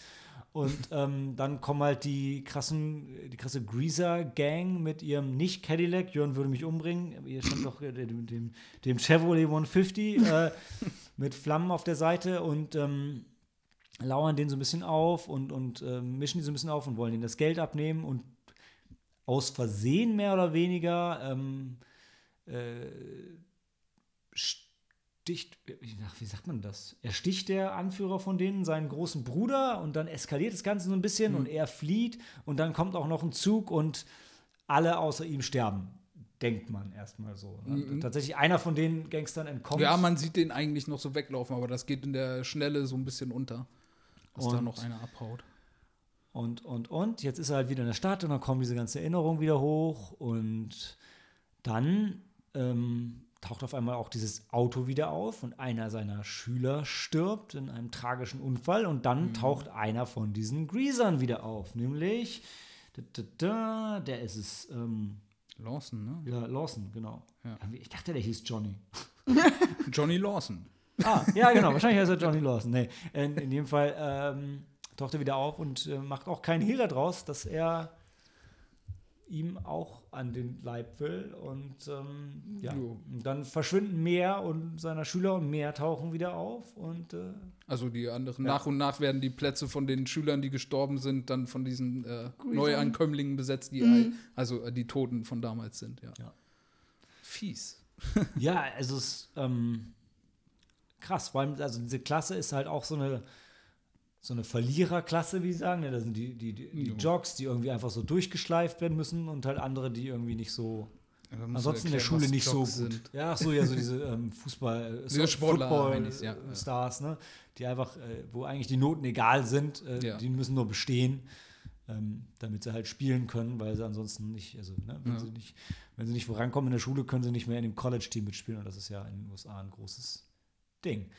Und ähm, dann kommen halt die krassen, die krasse Greaser-Gang mit ihrem Nicht-Cadillac, Jörn würde mich umbringen, hier stand doch äh, dem, dem, dem Chevrolet 150 äh, mit Flammen auf der Seite und ähm, lauern den so ein bisschen auf und, und ähm, mischen die so ein bisschen auf und wollen ihnen das Geld abnehmen und aus Versehen mehr oder weniger ähm, äh, sticht, wie sagt man das? Er sticht der Anführer von denen seinen großen Bruder und dann eskaliert das Ganze so ein bisschen Mhm. und er flieht und dann kommt auch noch ein Zug und alle außer ihm sterben. Denkt man erstmal so. ne? Tatsächlich einer von den Gangstern entkommt. Mhm. Ja, man sieht den eigentlich noch so weglaufen, aber das geht in der Schnelle so ein bisschen unter, dass da Und- noch einer abhaut. Und, und, und, jetzt ist er halt wieder in der Stadt und dann kommen diese ganzen Erinnerungen wieder hoch und dann ähm, taucht auf einmal auch dieses Auto wieder auf und einer seiner Schüler stirbt in einem tragischen Unfall und dann taucht einer von diesen Greasern wieder auf, nämlich da, da, da, der ist es, ähm, Lawson, ne? ja, Lawson, genau. Ja. Ich dachte, der hieß Johnny. Johnny Lawson. Ah, ja, genau, wahrscheinlich heißt er Johnny Lawson. Nee, in, in jedem Fall ähm, taucht er wieder auf und äh, macht auch keinen Hehl daraus, dass er ihm auch an den Leib will. Und ähm, ja, Jo. dann verschwinden mehr und seiner Schüler und mehr tauchen wieder auf. Und äh, Also die anderen. Ja. Nach und nach werden die Plätze von den Schülern, die gestorben sind, dann von diesen äh, Neuankömmlingen besetzt, die halt- also äh, die Toten von damals sind, ja. Ja. Fies. ja, also es ist ähm, krass. Vor allem, also diese Klasse ist halt auch so eine so eine Verliererklasse, wie sie sagen. Ja, da sind die, die, die, die Jo. Jocks, die irgendwie einfach so durchgeschleift werden müssen und halt andere, die irgendwie nicht so Ja, Ansonsten in der Schule nicht so gut. Jocks sind. Ja, ach so, ja, so diese ähm, Fußball, äh, Diese Sportler, meine ich, ja. Football-Stars, ne? Die einfach, äh, wo eigentlich die Noten egal sind, äh, die müssen nur bestehen, ähm, damit sie halt spielen können, weil sie ansonsten nicht, also, ne, wenn, sie nicht, wenn sie nicht vorankommen in der Schule, können sie nicht mehr in dem College-Team mitspielen und das ist ja in den USA ein großes Ding.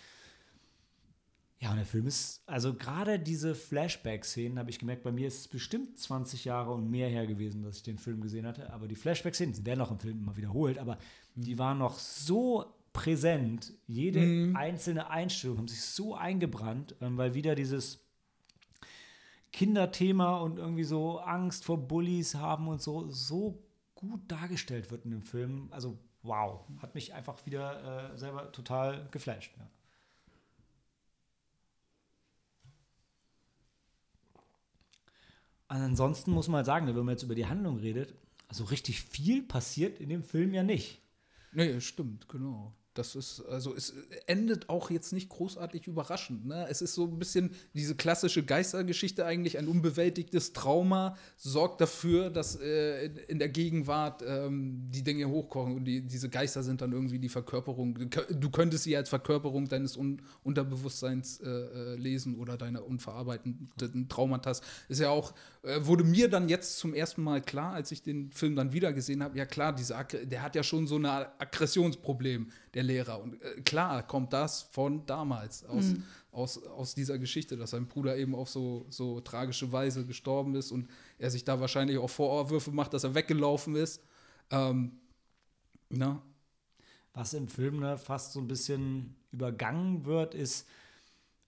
Ja, und der Film ist, also gerade diese Flashback-Szenen, habe ich gemerkt, bei mir ist es bestimmt 20 Jahre und mehr her gewesen, dass ich den Film gesehen hatte. Aber die Flashback-Szenen, werden auch im Film immer wiederholt, aber die waren noch so präsent. Jede Mhm. einzelne Einstellung haben sich so eingebrannt, ähm, weil wieder dieses Kinderthema und irgendwie so Angst vor Bullies haben und so, so gut dargestellt wird in dem Film. Also, wow, hat mich einfach wieder äh, selber total geflasht. Ja. Ansonsten muss man halt sagen, wenn man jetzt über die Handlung redet, also richtig viel passiert in dem Film ja nicht. Nee, stimmt, genau. Das ist, also es endet auch jetzt nicht großartig überraschend. Ne? Es ist so ein bisschen diese klassische Geistergeschichte eigentlich, ein unbewältigtes Trauma sorgt dafür, dass äh, in, der Gegenwart ähm, die Dinge hochkochen und die, diese Geister sind dann irgendwie die Verkörperung. Du kö- Du könntest sie als Verkörperung deines Un Unterbewusstseins äh, äh, lesen oder deiner unverarbeiteten Traumata. Ist ja auch, äh, wurde mir dann jetzt zum ersten Mal klar, als ich den Film dann wieder gesehen habe, ja klar, diese Aggre- der hat ja schon so ein Aggressionsproblem, der Lehrer. Und äh, klar kommt das von damals, aus, aus, aus dieser Geschichte, dass sein Bruder eben auf so, so tragische Weise gestorben ist und er sich da wahrscheinlich auch Vorwürfe macht, dass er weggelaufen ist. Ähm, na, Was im Film ne, fast so ein bisschen übergangen wird, ist,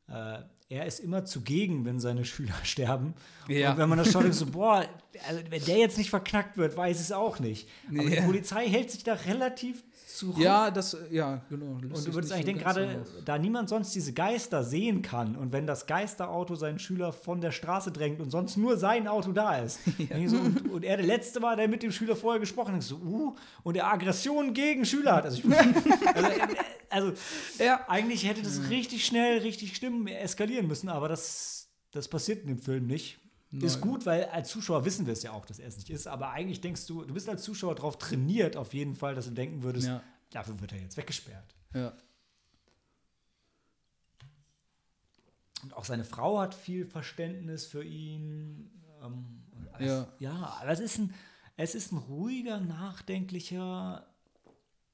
äh, er ist immer zugegen, wenn seine Schüler sterben. Ja. Und wenn man das schaut, denkst du, boah, also wenn der jetzt nicht verknackt wird, weiß es auch nicht. Aber die Ja. Polizei hält sich da relativ zurück. ja, das, ja, genau. Und du würdest eigentlich denken, gerade da niemand sonst diese Geister sehen kann und wenn das Geisterauto seinen Schüler von der Straße drängt und sonst nur sein Auto da ist, ich so, und, und er der Letzte war, der mit dem Schüler vorher gesprochen hat, so, uh, und er Aggression gegen Schüler hat. Also, also, äh, also Ja. eigentlich hätte das richtig schnell, richtig stimmen, eskalieren müssen, aber das, das passiert in dem Film nicht. Ist Nein. gut, weil als Zuschauer wissen wir es ja auch, dass er es nicht ist, aber eigentlich denkst du, du bist als Zuschauer darauf trainiert, auf jeden Fall, dass du denken würdest, Ja. dafür wird er jetzt weggesperrt. Ja. Und auch seine Frau hat viel Verständnis für ihn. Ähm, alles- Ja. ja, aber es ist ein, es ist ein ruhiger, nachdenklicher,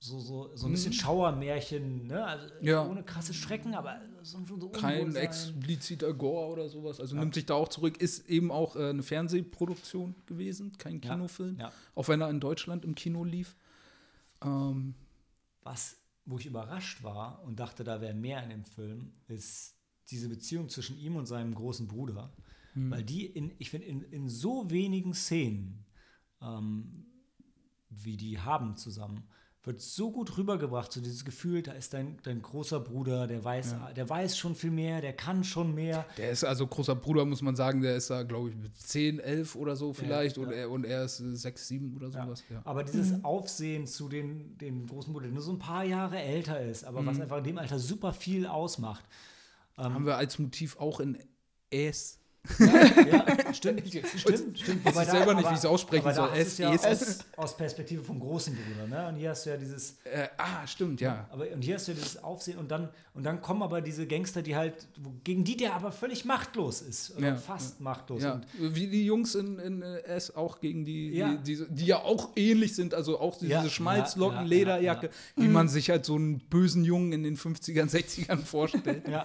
so, so, so ein bisschen Schauermärchen, ne? Also Mhm. Ja. ohne krasse Schrecken, aber so, so, Kein expliziter Gore oder sowas. Also nimmt sich da auch zurück. Ist eben auch äh, eine Fernsehproduktion gewesen, kein Ja. Kinofilm. Ja. Auch wenn er in Deutschland im Kino lief. Ähm, Was, wo ich überrascht war und dachte, da wäre mehr in dem Film, ist diese Beziehung zwischen ihm und seinem großen Bruder. Hm. Weil die, in, ich finde, in, in so wenigen Szenen, ähm, wie die haben zusammen, wird so gut rübergebracht, so dieses Gefühl, da ist dein, dein großer Bruder, der weiß, der weiß schon viel mehr, der kann schon mehr. der ist also großer Bruder, muss man sagen. Der ist da, glaube ich, mit 10, 11 oder so vielleicht. ja. Und, er, und er ist äh, 6, 7 oder sowas. Ja. Aber dieses Aufsehen zu den, den großen Bruder, der nur so ein paar Jahre älter ist, aber Mhm. was einfach in dem Alter super viel ausmacht. Haben wir als Motiv auch in Ace ja, stimmt, stimmt, stimmt. Weiß ich selber nicht, wie ich es aussprechen aber soll. Da ist es ja Es- aus, aus Perspektive vom großen Bruder, ne? Und hier hast du ja dieses, Äh, ah, stimmt, ja. aber und hier hast du ja dieses Aufsehen und dann und dann kommen aber diese Gangster, die halt gegen die der aber völlig machtlos ist, oder Ja, fast machtlos. Ja, wie die Jungs in, in äh, S auch gegen die, Ja. die, diese, die ja auch ähnlich sind, also auch diese Ja, Schmalzlocken, ja, ja, Lederjacke, ja, wie man sich halt so einen bösen Jungen in den 50ern, 60ern vorstellt. ja,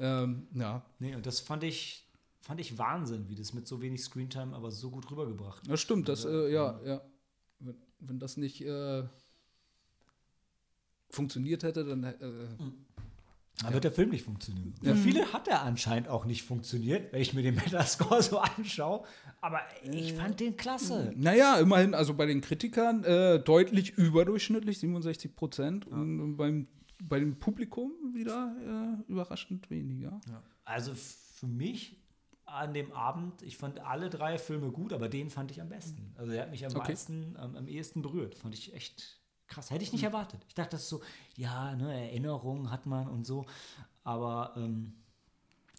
ähm, ja, nee, und das fand ich fand ich Wahnsinn, wie das mit so wenig Screentime aber so gut rübergebracht. das stimmt, das, äh, ja, ja. Wenn, wenn das nicht äh, funktioniert hätte, dann äh, Dann wird der Film nicht funktionieren. Ja. Für viele hat er anscheinend auch nicht funktioniert, wenn ich mir den Metascore so anschaue. Aber ich fand den klasse. Naja, immerhin, also bei den Kritikern äh, deutlich überdurchschnittlich, 67 Prozent. Und beim, bei dem Publikum wieder äh, überraschend weniger. Also für mich an dem Abend, ich fand alle drei Filme gut, aber den fand ich am besten. Also der hat mich am Okay. meisten, am, am ehesten berührt. Fand ich echt krass. Hätte ich nicht erwartet. Ich dachte, das ist so, ja, ne, Erinnerungen hat man und so. Aber ähm,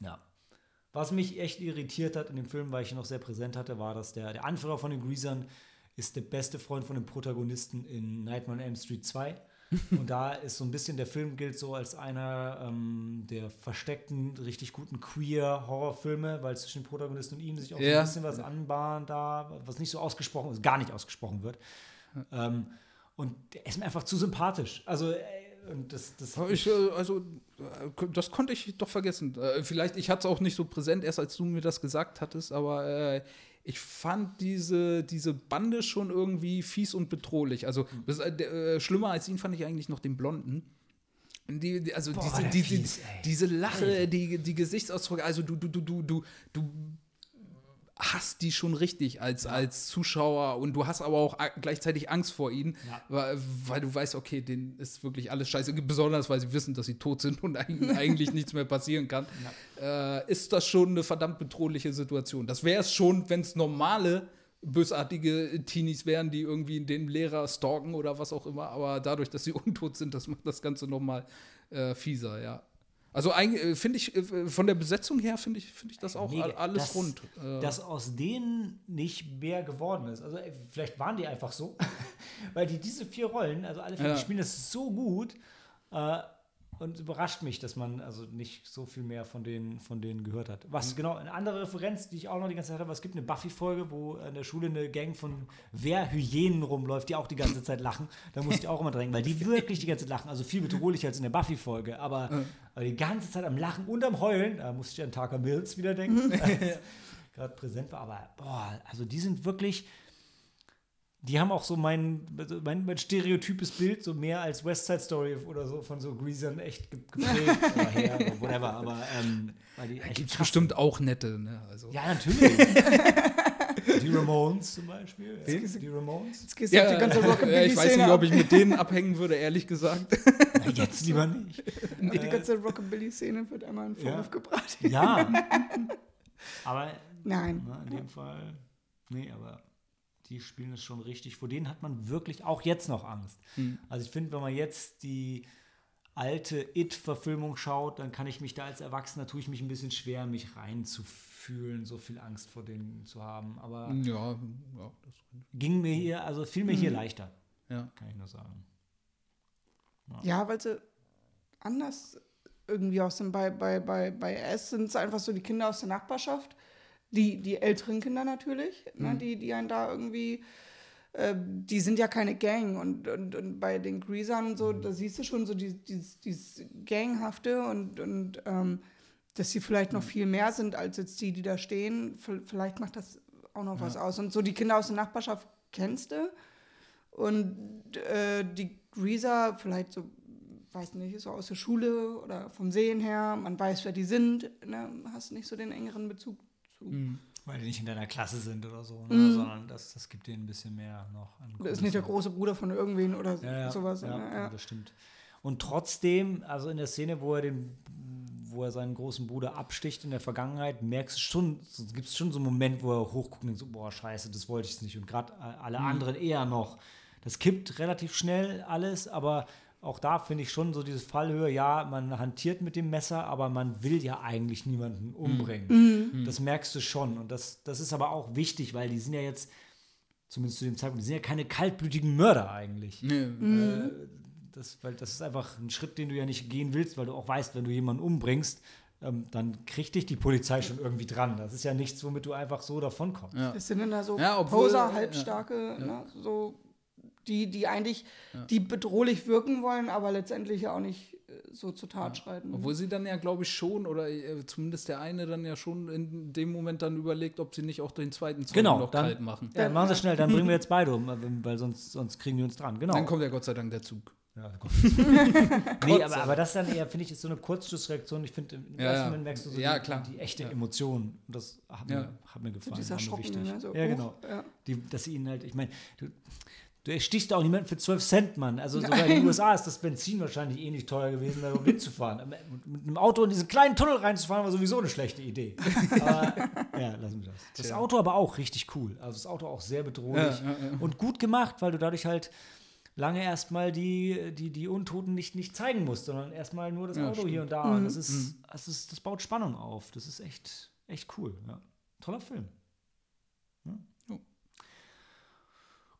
ja. Was mich echt irritiert hat in dem Film, weil ich ihn noch sehr präsent hatte, war, dass der, der Anführer von den Greasern ist der beste Freund von dem Protagonisten in Nightmare on Elm Street 2. Und da ist so ein bisschen, der Film gilt so als einer ähm, der versteckten, richtig guten Queer-Horrorfilme, weil zwischen dem Protagonisten und ihm sich auch so Ja. ein bisschen was anbahnt da, was nicht so ausgesprochen ist, gar nicht ausgesprochen wird. Ähm, und der ist mir einfach zu sympathisch. Also, äh, und das, das Ich, äh, also, äh, das konnte ich doch vergessen. Vielleicht, ich hatte es auch nicht so präsent, erst als du mir das gesagt hattest, aber äh, ich fand diese, diese Bande schon irgendwie fies und bedrohlich. Also, das, äh, äh, schlimmer als ihn fand ich eigentlich noch den Blonden. Die, die, also Boah, diese, diese, fies, diese Lache, die, die Gesichtsausdrücke, also du, du, du, du, du, du hast die schon richtig als, als Zuschauer und du hast aber auch gleichzeitig Angst vor ihnen, Ja. weil, weil du weißt, okay, denen ist wirklich alles scheiße, besonders weil sie wissen, dass sie tot sind und eigentlich, nichts mehr passieren kann, äh, ist das schon eine verdammt bedrohliche Situation. Das wäre es schon, wenn es normale bösartige Teenies wären, die irgendwie den Lehrer stalken oder was auch immer, aber dadurch, dass sie untot sind, das macht das Ganze noch mal äh, fieser, ja. Also eigentlich, äh, finde ich, äh, von der Besetzung her finde ich, finde ich das auch Mega. all- alles dass, rund. Äh, Dass aus denen nicht mehr geworden ist. Also vielleicht waren die einfach so, weil die diese vier Rollen, also alle vier, Ja. die spielen das so gut äh, und überrascht mich, dass man also nicht so viel mehr von denen, von denen gehört hat. Mhm. Was genau, eine andere Referenz, die ich auch noch die ganze Zeit habe, es gibt eine Buffy-Folge, wo in der Schule eine Gang von Wehrhyänen rumläuft, die auch die ganze Zeit lachen. Da musste ich auch immer dran denken, weil die wirklich die ganze Zeit lachen. Also viel bedrohlicher als in der Buffy-Folge, aber, aber die ganze Zeit am Lachen und am Heulen, da musste ich an Tucker Mills wieder denken. gerade präsent war. Aber boah, also die sind wirklich. Die haben auch so mein, mein, mein stereotypes Bild, so mehr als West Side Story oder so von so Greasern echt ge- geprägt oder her oder whatever. Aber ähm, Gibt es bestimmt auch nette, ne? Also. Ja, natürlich. die Ramones zum Beispiel. Ja, die Ramones. Jetzt gehst du auf die ganze ja, ich weiß Rockabilly-Szene nicht, ob ich mit denen abhängen würde, ehrlich gesagt. Na, jetzt lieber nicht. Die ganze Rockabilly-Szene wird einmal in Vorwurf Ja. gebracht. Ja. Aber Nein. Na, in dem Fall, nee, aber die spielen es schon richtig. Vor denen hat man wirklich auch jetzt noch Angst. Also ich finde, wenn man jetzt die alte It-Verfilmung schaut, dann kann ich mich da als Erwachsener, tue ich mich ein bisschen schwer, mich reinzufühlen, so viel Angst vor denen zu haben. Aber ja, ja, das, ging mir hier, also fiel mir hier leichter, ja. kann ich nur sagen. Ja, weil sie anders irgendwie auch sind. Bei, bei, bei, bei S sind es einfach so die Kinder aus der Nachbarschaft. Die, die älteren Kinder natürlich, ne, die, die einen da irgendwie, äh, die sind ja keine Gang. Und, und, und bei den Greasern und so, da siehst du schon so dieses, dieses, dieses Ganghafte und, und ähm, dass sie vielleicht noch viel mehr sind als jetzt die, die da stehen. Vielleicht macht das auch noch was aus. Und so die Kinder aus der Nachbarschaft kennst du. Und äh, die Greaser, vielleicht so, weiß nicht, so aus der Schule oder vom Sehen her, man weiß, wer die sind, ne? hast nicht so den engeren Bezug zu. Weil die nicht in deiner Klasse sind oder so, ne? sondern das, das gibt denen ein bisschen mehr noch an Das ist nicht der große Bruder von irgendwen oder ja, ja, sowas. Ja, ne? ja. das stimmt. Und trotzdem, also in der Szene, wo er den, wo er seinen großen Bruder absticht in der Vergangenheit, merkst du schon, so, gibt es schon so einen Moment, wo er hochguckt und denkt so, boah, scheiße, das wollte ich nicht. Und gerade alle Mhm. anderen eher noch. Das kippt relativ schnell alles, aber auch da finde ich schon so dieses Fallhöhe, ja, man hantiert mit dem Messer, aber man will ja eigentlich niemanden umbringen. Das merkst du schon. Und das, das ist aber auch wichtig, weil die sind ja jetzt, zumindest zu dem Zeitpunkt, die sind ja keine kaltblütigen Mörder eigentlich. Nee. Äh, das, weil das ist einfach ein Schritt, den du ja nicht gehen willst, weil du auch weißt, wenn du jemanden umbringst, ähm, dann kriegt dich die Polizei schon irgendwie dran. Das ist ja nichts, womit du einfach so davonkommst. Ja. Es sind dann da so Ja, obwohl- Poser, ja, halbstarke, Ne, so die, die eigentlich, die bedrohlich wirken wollen, aber letztendlich ja auch nicht äh, so zur Tat schreiten. Obwohl sie dann ja, glaube ich, schon, oder äh, zumindest der eine dann ja schon in dem Moment dann überlegt, ob sie nicht auch den zweiten Zeugen Genau, noch dann- kalt machen. Ja, machen Sie schnell, dann bringen wir jetzt beide um, weil sonst, sonst kriegen die uns dran. Genau. Dann kommt ja Gott sei Dank der Zug. Ja, nee, aber, aber das ist dann eher, finde ich, ist so eine Kurzschlussreaktion. Ich finde, im Ja, ersten ja. Moment merkst du so Ja, die, klar. die echte Emotion. Und das hat, Ja. mir, hat mir gefallen. Dieser mir Schocken, wichtig. ne? So, ja, oh, genau. ja. Die, dass sie ihn halt, ich meine, du, du erstichst auch niemanden für 12 Cent, Mann. Also sogar in den USA ist das Benzin wahrscheinlich ähnlich teuer gewesen, da um hinzufahren. Mit, einem Auto in diesen kleinen Tunnel reinzufahren, war sowieso eine schlechte Idee. Aber, ja, lassen wir das. Das Tja. Auto aber auch richtig cool. Also das Auto auch sehr bedrohlich Ja, ja, ja. und gut gemacht, weil du dadurch halt lange erstmal die, die, die Untoten nicht, nicht zeigen musst, sondern erstmal nur das Auto stimmt. hier und da. Das, ist, das, ist, das baut Spannung auf. Das ist echt, echt cool. Ja. Toller Film. Ja. Jo.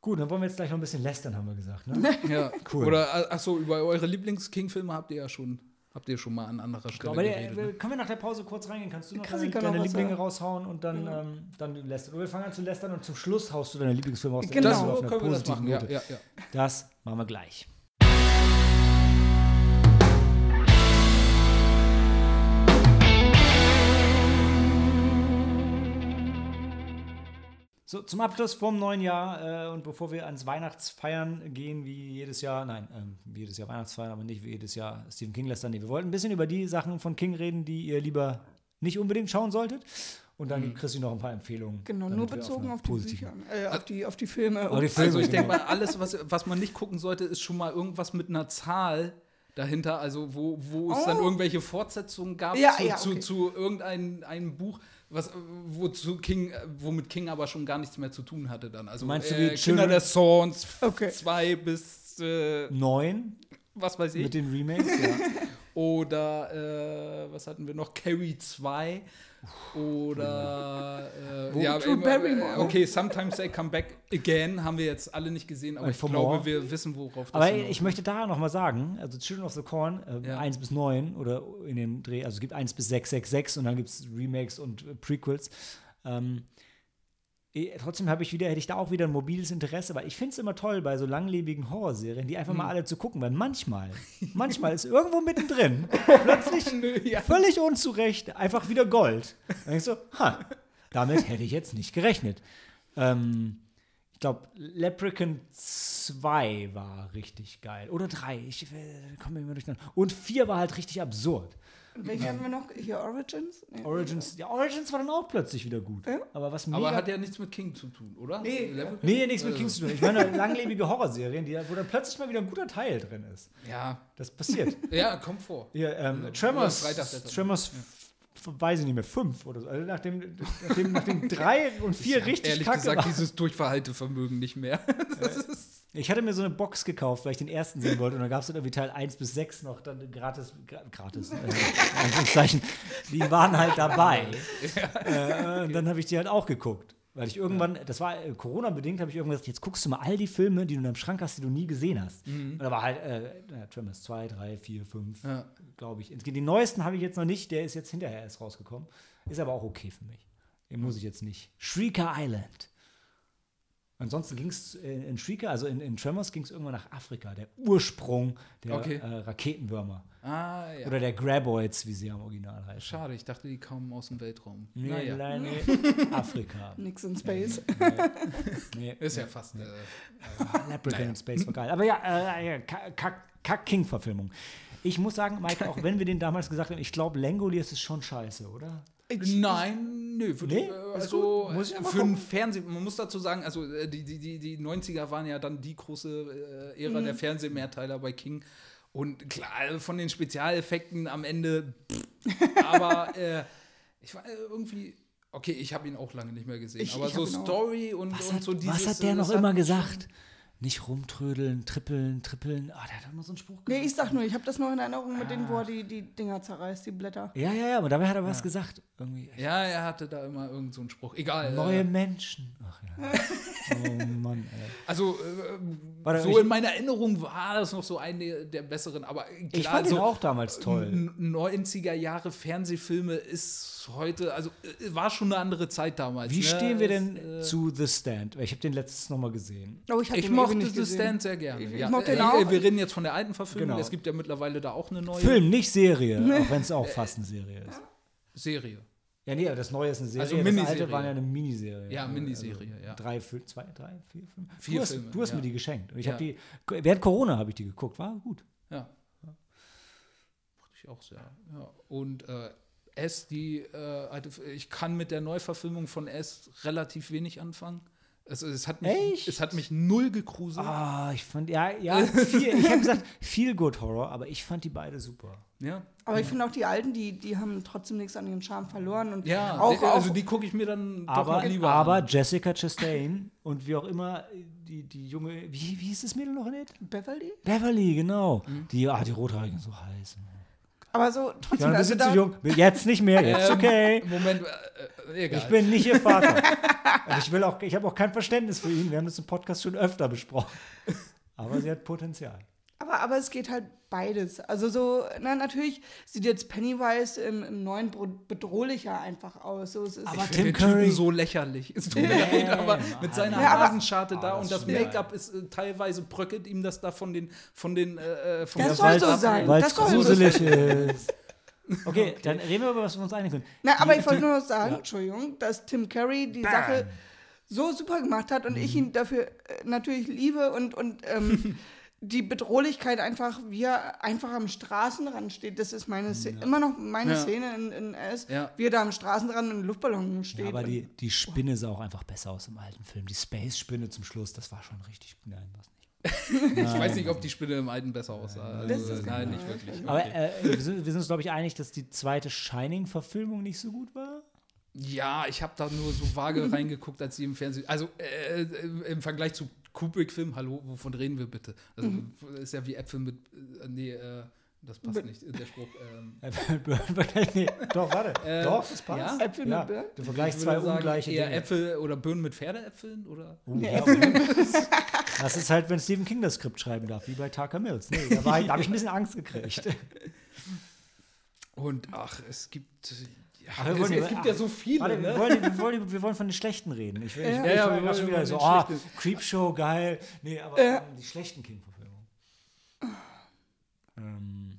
Gut, dann wollen wir jetzt gleich noch ein bisschen lästern, haben wir gesagt. Ne? Ja, Cool. Oder, achso, über eure Lieblings-King-Filme habt ihr ja schon, habt ihr schon mal an anderer Stelle Aber geredet. der, ne? können wir nach der Pause kurz reingehen? Kannst du noch Chrissy deine, deine noch Lieblinge raushauen und dann, ähm, dann lästern? Oder wir fangen an zu lästern und zum Schluss haust du deine Lieblingsfilme aus. Genau. Auf einer können wir das machen. Ja, ja, ja. Das machen wir gleich. So, zum Abschluss vom neuen Jahr äh, und bevor wir ans Weihnachtsfeiern gehen, wie jedes Jahr, nein, ähm, wie jedes Jahr Weihnachtsfeiern, aber nicht wie jedes Jahr Stephen King lässt. Nee, wir wollten ein bisschen über die Sachen von King reden, die ihr lieber nicht unbedingt schauen solltet. Und dann gibt Christi noch ein paar Empfehlungen. Genau, nur bezogen einer auf die positiven- Bücher, äh, auf, die, auf die Filme. Auf die Filme, Also ich denke genau. mal, alles, was, was man nicht gucken sollte, ist schon mal irgendwas mit einer Zahl dahinter, also wo, wo es dann Oh. irgendwelche Fortsetzungen gab Ja, zu, ja, zu, okay. zu irgendeinem einem Buch, was, äh, wozu King, äh, womit King aber schon gar nichts mehr zu tun hatte dann. Also Meinst du äh, wie Kinder Children- der Okay. 2 bis äh, Neun was weiß ich. mit den Remakes, ja. Oder äh, was hatten wir noch? Carrie 2. Oder äh, ja, äh, okay, Sometimes They Come Back Again haben wir jetzt alle nicht gesehen, aber Und ich glaube, More. wir wissen, worauf das Aber ich möchte da noch mal sagen, also Children of the Corn, äh, Ja. 1 bis 9 oder in dem Dreh, also es gibt 1 bis 666 und dann gibt es Remakes und äh, Prequels. Ähm, trotzdem habe ich wieder, hätte ich da auch wieder ein mobiles Interesse, weil ich finde es immer toll bei so langlebigen Horrorserien, die einfach mal Hm. alle zu gucken, weil manchmal, manchmal ist irgendwo mittendrin plötzlich Nö, ja. völlig unzurecht einfach wieder Gold. Dann denkst du, ha, damit hätte ich jetzt nicht gerechnet. Ähm, ich glaube, Leprechaun 2 war richtig geil. Oder 3, ich äh, komme immer durcheinander. Und 4 war halt richtig absurd. Welche hatten wir noch? Hier Origins? Nee. Origins, ja, Origins war dann auch plötzlich wieder gut. Ja. Aber was mega aber hat ja nichts mit King zu tun, oder? Nee. Leprechaun? Nee, nichts mit Kings zu tun. Ich meine, langlebige Horrorserien, die, wo dann plötzlich mal wieder ein guter Teil drin ist. Ja, Das passiert. ja, kommt vor. Hier, ähm, Tremors, Freitag Tremors, weiß ich nicht mehr, fünf oder so. Also nachdem, nachdem, nachdem drei und vier richtig Ehrlich kacke gesagt, waren. dieses Durchverhaltevermögen nicht mehr. Ich hatte mir so eine Box gekauft, weil ich den ersten sehen wollte. Und dann gab es dann irgendwie Teil 1 bis 6 noch dann gratis, gra gratis, äh. Die waren halt dabei. Äh, und dann habe ich die halt auch geguckt. Weil ich irgendwann, das war äh, Corona-bedingt, habe ich irgendwann gesagt, jetzt guckst du mal all die Filme, die du in deinem Schrank hast, die du nie gesehen hast. Und da war halt äh, ja, Tremors 2, 3, 4, 5, Ja. glaube ich. Den neuesten habe ich jetzt noch nicht, der ist jetzt hinterher erst rausgekommen. Ist aber auch okay für mich. Den muss ich jetzt nicht. Shrieker Island. Ansonsten ging es in, in Shrieker, also in, in Tremors ging es irgendwann nach Afrika, der Ursprung der Okay. äh, Raketenwürmer. Ah, ja. Oder der Graboids, wie sie am Original heißen. Schade, ich dachte, die kamen aus dem Weltraum. Nee, naja, nein, nee, Afrika. Nix in Space. Nee, ist ja fast. Äh, Leprechaun in Space war geil. Aber ja, äh, ja Kack- Kack-King-Verfilmung. Ich muss sagen, Michael, auch wenn wir den damals gesagt haben, ich glaube, Langoliers ist schon scheiße, oder? Nein, nö. Für Nee? die, äh, also. Muss äh, für einen. Fernsehen, man muss dazu sagen, also äh, die, die, die, die 90er waren ja dann die große äh, Ära der Fernsehmehrteiler bei King. Und klar, äh, von den Spezialeffekten am Ende, pff, aber äh, ich war irgendwie, okay, ich habe ihn auch lange nicht mehr gesehen, Ich- aber ich so. Story und, Was und hat, so dieses. was hat der noch immer gesagt? Nicht rumtrödeln, trippeln, trippeln. Ah, der hat immer so einen Spruch Nee, gemacht. ich sag nur, ich habe das noch in Erinnerung mit denen, wo er die, die Dinger zerreißt, die Blätter. Ja, ja, ja, aber dabei hat er was gesagt. Irgendwie. Ja, er hatte da immer irgend so einen Spruch. Egal. Neue Äh, Menschen. Ach ja. oh Mann, ey. also, äh, Warte, so ich- in meiner Erinnerung war das noch so eine der besseren, aber klar, Ich fand ihn so auch damals toll. n- 90er Jahre Fernsehfilme ist heute, also äh, war schon eine andere Zeit damals. Wie ne? stehen wir denn äh, zu The Stand? Ich habe den letztes noch mal gesehen. Oh, hab Ich den mochte nicht The. Stand sehr gerne. Ich- ja. mochte den Äh, auch. Wir reden jetzt von der alten Verfilmung. Genau. Es gibt ja mittlerweile da auch eine neue Film, nicht Serie, auch wenn es auch fast eine Serie ist. Serie. Ja, nee, das Neue ist eine Serie. Also das Miniserie. alte war ja eine Miniserie. Ja, Also Miniserie, ja. Drei, zwei, drei, vier, fünf. Vier du hast, Filme, du hast ja. mir die geschenkt. Und ich Ja. habe die, während Corona habe ich die geguckt. War gut. Ja. Mochte ich auch sehr. Ja. Und äh, S, die äh, alte, ich kann mit der Neuverfilmung von S relativ wenig anfangen. Es, es, hat, mich, Echt? es hat mich null gegruselt. Ah, ich fand, ja, ja, viel, ich habe gesagt, viel Good Horror, aber ich fand die beide super. Ja, Aber ich finde auch die alten, die, die haben trotzdem nichts an ihrem Charme verloren. Und ja auch, also auch die gucke ich mir dann doch Aber, noch lieber aber an. Jessica Chastain und wie auch immer, die, die junge, wie, wie hieß das Mädel noch nicht? Beverly. Beverly, genau. Mhm. Die, ah, die Rothaarigen, so heiß. Aber so trotzdem. Ja, ein also bisschen da- zu jung. Jetzt nicht mehr, jetzt Ähm, okay. Moment, äh, äh, egal. Ich bin nicht ihr Vater. Und ich will auch, ich habe auch kein Verständnis für ihn. Wir haben das im Podcast schon öfter besprochen. Aber sie hat Potenzial. Aber, aber es geht halt beides. Also so, na, natürlich sieht jetzt Pennywise im, im neuen Bro- bedrohlicher einfach aus. So, es ist, Aber Ich Tim den Typen Curry- so lächerlich. Es tut mir leid, aber mit seiner Ja, aber- Nasenscharte da Ah, und das Make-up ist äh, teilweise bröckelt ihm das da von den von den äh, von Das soll so sein. Weil es Das soll so gruselig ist. Okay, dann reden wir über was wir uns einigen können. na, aber Die- ich wollte nur noch sagen, ja. Entschuldigung, dass Tim Curry die Bam. Sache so super gemacht hat und Mhm. ich ihn dafür äh, natürlich liebe und, und ähm, die Bedrohlichkeit einfach, wie er einfach am Straßenrand steht. Das ist meine Szene, immer noch meine Ja. Szene in, in S, Ja. wie er da am Straßenrand in einem Luftballon steht. Ja, aber die, die Spinne sah auch einfach besser aus im alten Film. Die Space-Spinne zum Schluss, das war schon richtig. Nein, was nicht. Ich weiß nicht, ob die Spinne im alten besser aussah. Das Also, ist nein, genau. nicht wirklich. Aber Okay. äh, wir sind, wir sind uns, glaube ich, einig, dass die zweite Shining-Verfilmung nicht so gut war. Ja, ich habe da nur so vage reingeguckt, als sie im Fernsehen. Also äh, im Vergleich zu Kubrick-Film, hallo, wovon reden wir bitte? Also ist ja wie Äpfel mit. Äh, nee, äh, das passt nicht, der Spruch. Ähm, nee, doch, warte. Äh, doch, das passt. ja? Äpfel mit Birnen? Du vergleichst ich zwei sagen, ungleiche eher Dinge. Äpfel oder Birnen mit Pferdeäpfeln oder? Oh, ja, okay. das ist halt, wenn Stephen King das Skript schreiben darf, wie bei Tucker Mills. Nee, da, da habe ich ein bisschen Angst gekriegt. Und ach, es gibt. Ja, Ach, wir es, wollen- es gibt ja so viele, Warte, wir, ne? wollen, wir, wollen, wir wollen von den schlechten reden. Ich, will- ich, Ja, ich, ja, wir gerade schon wieder so, ah, schlechten. Creepshow, geil. Nee, aber Ja. ähm, die schlechten King-Verfilmungen. Ähm,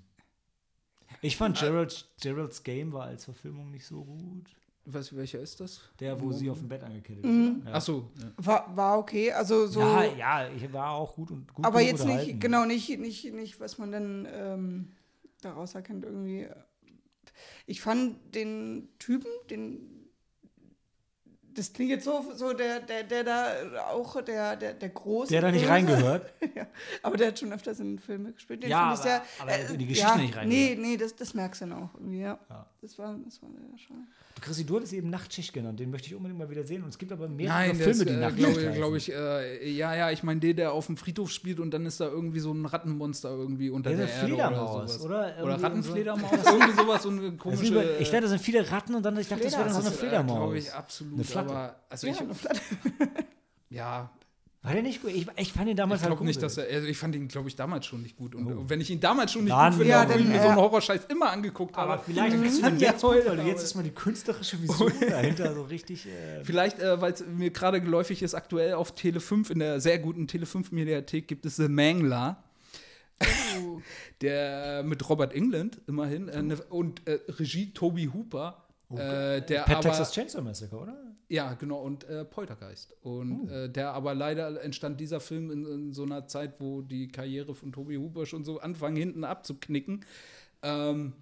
ich fand Gerald, Gerald's Game war als Verfilmung nicht so gut. Was, welcher ist das? Der, wo sie auf dem Bett angekettet Mhm. ist. oder? Ach so. Ja. War, war okay, also so. Ja, ja, ich war auch gut und gut aber jetzt nicht, genau, nicht, nicht, nicht, was man dann ähm, daraus erkennt, irgendwie. Ich fand den Typen, den. Das klingt jetzt so, so der, der, der da auch der, der, der große. Der da nicht Böse. reingehört. ja, aber der hat schon öfters in Filme gespielt. Den Ja, aber- sehr, aber in die Geschichte nicht reingehört. Nee, nee, das, das merkst du dann auch irgendwie, ja. Ja. Das war, das war schade. Du, Chrissy, du hattest eben Nachtschicht genannt. Den möchte ich unbedingt mal wieder sehen. Und es gibt aber mehrere Nein, Filme, das, die äh, Nachtschicht glaube glaub ich, äh, ja, ja, ich meine, der, der auf dem Friedhof spielt und dann ist da irgendwie so ein Rattenmonster irgendwie unter Ja, der eine Erde Fledermaus, oder sowas. oder? Oder Rattenfledermaus, irgendwie sowas, so eine Das ist komische. über, ich dachte, das sind viele Ratten und dann ich dachte, das wäre dann so eine äh, Fledermaus. glaube ich, absolut. Eine Flatte. aber, also Ja, ich, eine Flatte. ja, War der nicht gut? Ich, ich fand ihn damals ich glaube halt nicht, gut. dass er, also ich fand ihn, glaube ich, damals schon nicht gut. Und Oh. wenn ich ihn damals schon nicht Dann- gut finde, Ja, ich dann, mir so einen Horrorscheiß immer angeguckt habe. Aber vielleicht Mhm. den Ja, jetzt gut, weil aber- jetzt ist mal die künstlerische Vision dahinter so richtig. Äh, Vielleicht, äh, weil es mir gerade geläufig ist, aktuell auf Tele 5, in der sehr guten Tele 5 Mediathek gibt es The Mangler. der mit Robert England immerhin äh, ne, und äh, Regie Toby Hooper, äh, der Pet aber Texas Chainsaw Massacre, oder? ja genau und äh, Poltergeist und Oh. äh, der aber leider entstand dieser Film in, in so einer Zeit, wo die Karriere von Toby Hooper schon so anfangen hinten abzuknicken. Ähm,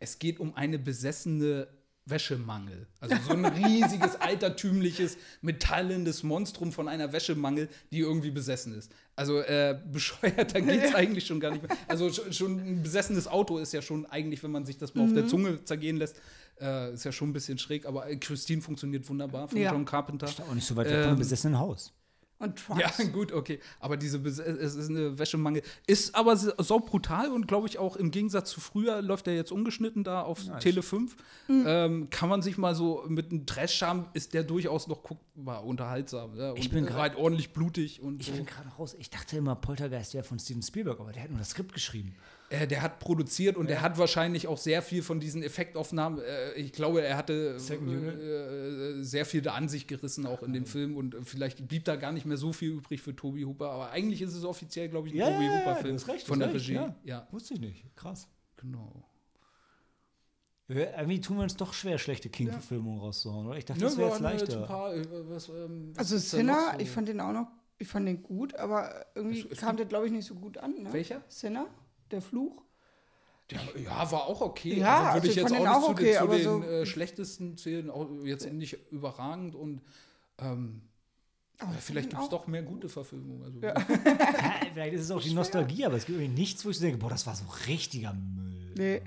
es geht um eine besessene Wäschemangel. Also so ein riesiges, altertümliches, metallendes Monstrum von einer Wäschemangel, die irgendwie besessen ist. Also äh, bescheuerter geht es eigentlich schon gar nicht mehr. Also schon, ein besessenes Auto ist ja schon eigentlich, wenn man sich das mal auf der Mhm. Zunge zergehen lässt, äh, ist ja schon ein bisschen schräg. Aber äh, Christine funktioniert wunderbar von Ja. John Carpenter. Ist auch nicht so weit weg von Ähm, einem besessenen Haus. Und Trucks. Ja, gut, okay. Aber diese, es ist eine Wäschemangel. Ist aber so brutal und glaube ich auch im Gegensatz zu früher läuft er jetzt ungeschnitten da auf Tele 5. Mhm. Ähm, kann man sich mal so mit einem Trash-Charme ist der durchaus noch guckbar, unterhaltsam. Ja? Und Ich bin äh, grad- halt ordentlich blutig und Ich so. bin gerade raus. Ich dachte immer, Poltergeist wäre von Steven Spielberg, aber der hat nur das Skript geschrieben. Äh, der hat produziert und er hat wahrscheinlich auch sehr viel von diesen Effektaufnahmen. Äh, ich glaube, er hatte äh, sehr viel da an sich gerissen, auch in dem Film. Und vielleicht blieb da gar nicht mehr so viel übrig für Toby Hooper. Aber eigentlich ist es offiziell, glaube ich, ein Toby Hooper-Film du hast recht, von der recht, Regie. Ja. ja, Wusste ich nicht. Krass. genau. Irgendwie tun wir uns doch schwer, schlechte King-Verfilmungen rauszuhauen, oder? Ich dachte, Ja, das wäre jetzt jetzt leichter. ein paar, äh, was, ähm, Also Sinner, so? ich fand den auch noch, ich fand den gut, aber irgendwie Es- es kam der, glaube ich, nicht so gut an. Ne? Welcher? Sinner, der Fluch. Ja, ja, war auch okay. Ja, würde also ich ich jetzt auch nicht auch zu okay, den, zu aber den so- äh, schlechtesten zählen, auch jetzt nicht überragend und ähm, Aber ich vielleicht gibt es doch mehr gute Verfilmungen. Also, Ja, vielleicht ist es auch die Nostalgie, aber es gibt irgendwie nichts, wo ich so denke, boah, das war so richtiger Müll. Nee.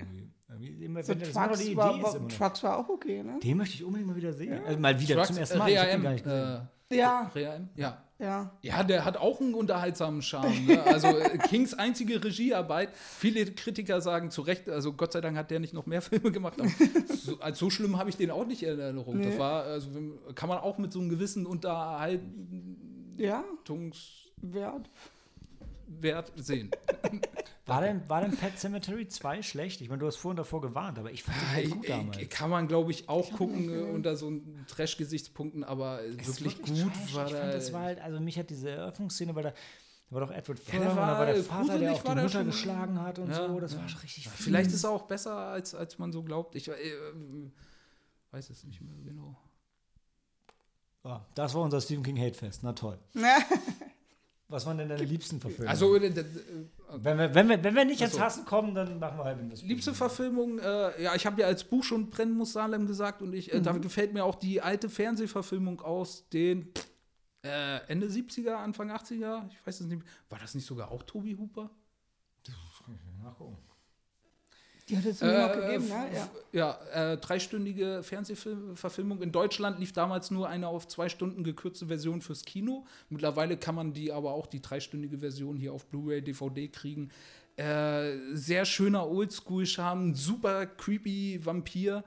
Immer, So Trucks, die war, Idee war. Trucks war auch okay, ne? Den möchte ich unbedingt mal wieder sehen. Also mal wieder Trucks, zum äh, ersten Mal. Ich hab den M. gar nicht gesehen. Äh, Ja? Ja. Ja. Ja, der hat auch einen unterhaltsamen Charme. Ne? Also äh, Kings einzige Regiearbeit. Viele Kritiker sagen zu Recht, also Gott sei Dank hat der nicht noch mehr Filme gemacht. So, als so schlimm habe ich den auch nicht in Erinnerung. Das Nee. war, also kann man auch mit so einem gewissen Unterhaltungswert Ja, Wert. sehen. War denn, war denn Pet Cemetery 2 schlecht? Ich meine, du hast vorhin davor gewarnt, aber ich fand Ah, halt ich- gut ich- damals. Kann man, glaube ich, auch gucken äh, unter so Trash-Gesichtspunkten, aber äh, Es wirklich, wirklich gut trash. war Ich der. fand, das war halt, also mich hat diese Eröffnungsszene, weil da da war doch Edward Furlong und da war der Vater, der auch die Mutter schon- geschlagen hat und Ja, so. Das ja. war schon richtig fies. Vielleicht ist er auch besser, als, als man so glaubt. Ich äh, weiß es nicht mehr genau. Ja, das war unser Stephen King Hatefest. Na toll. Was waren denn deine liebsten Verfilmungen? Also, äh, d- wenn wir, wenn wir, wenn wir nicht ins so. Hassen kommen, dann machen wir halt das. Liebste Verfilmung, äh, ja, ich habe ja als Buch schon Brennen muss Salem gesagt und ich, äh, da gefällt mir auch die alte Fernsehverfilmung aus den äh, Ende 70er, Anfang 80er, ich weiß es nicht. War das nicht sogar auch Tobi Hooper? Nachgucken. Die hat es nur noch Äh, gegeben, ne? Ja. Ja, äh, dreistündige Fernsehverfilmung. In Deutschland lief damals nur eine auf zwei Stunden gekürzte Version fürs Kino. Mittlerweile kann man die aber auch die dreistündige Version hier auf Blu-ray, DVD kriegen. Äh, sehr schöner Oldschool-Charme, super creepy Vampir.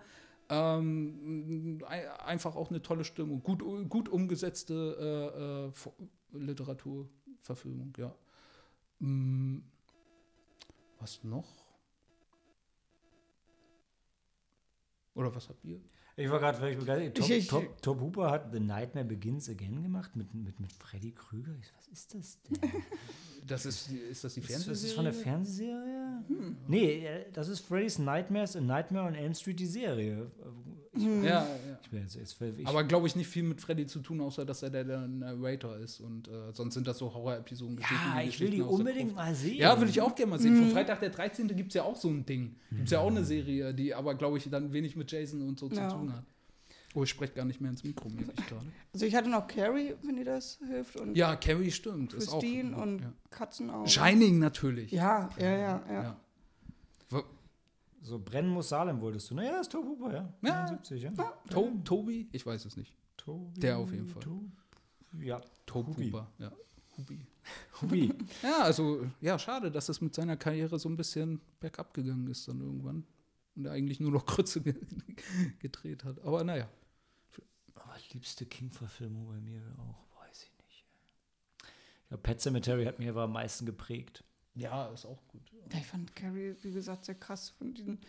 Ähm, ein- einfach auch eine tolle Stimmung. Gut, gut umgesetzte äh, äh, Literaturverfilmung, ja. Mm, was noch? Oder was habt ihr? Ich war gerade völlig begeistert. Top, Ich- ich- Top, Top Hooper hat The Nightmare Begins Again gemacht mit, mit, mit Freddy Krüger. Ich so, Was ist das denn? Das ist, ist das die Ist Fernsehserie? das ist von der Fernsehserie? Nee, äh, das ist Freddy's Nightmares, A Nightmare on Elm Street, die Serie. Ich, ja, ja. ich bin jetzt, jetzt ich, Aber glaube ich nicht viel mit Freddy zu tun, außer dass er der, der Narrator ist. Und äh, sonst sind das so Horror-Episoden. ja, ich will die unbedingt mal sehen. Ja, will ich auch gerne mal sehen. Vom Freitag der 13. gibt es ja auch so ein Ding. Gibt es ja auch eine Serie, die aber, glaube ich, dann wenig mit Jason und so Ja. zu tun hat. Oh, ich spreche gar nicht mehr ins Mikro, merke ich gerade. Also ich hatte noch Carrie, wenn dir das hilft. Und Ja, Carrie stimmt. Ist auch, Christine und ja. Katzenaugen. Shining natürlich. Ja, ja, ja, ja. Ja. So, brennen muss Salem wolltest du. Naja, ist Top Hooper, ja. Ja. 79, ja. To Tobi? Ich weiß es nicht. Tobi, Der auf jeden Fall. To- Ja, Tobi. Hubi. Huber, ja. Hubi. Hubi. Ja, also, ja, schade, dass es mit seiner Karriere so ein bisschen bergab gegangen ist dann irgendwann. Und er eigentlich nur noch Krütze ge gedreht hat. Aber naja. Aber liebste King-Verfilmung bei mir auch, weiß ich nicht. Ja, Pet Cemetery hat mir aber am meisten geprägt. Ja, ist auch gut. Ja, Ich fand Carrie, wie gesagt, sehr krass von diesen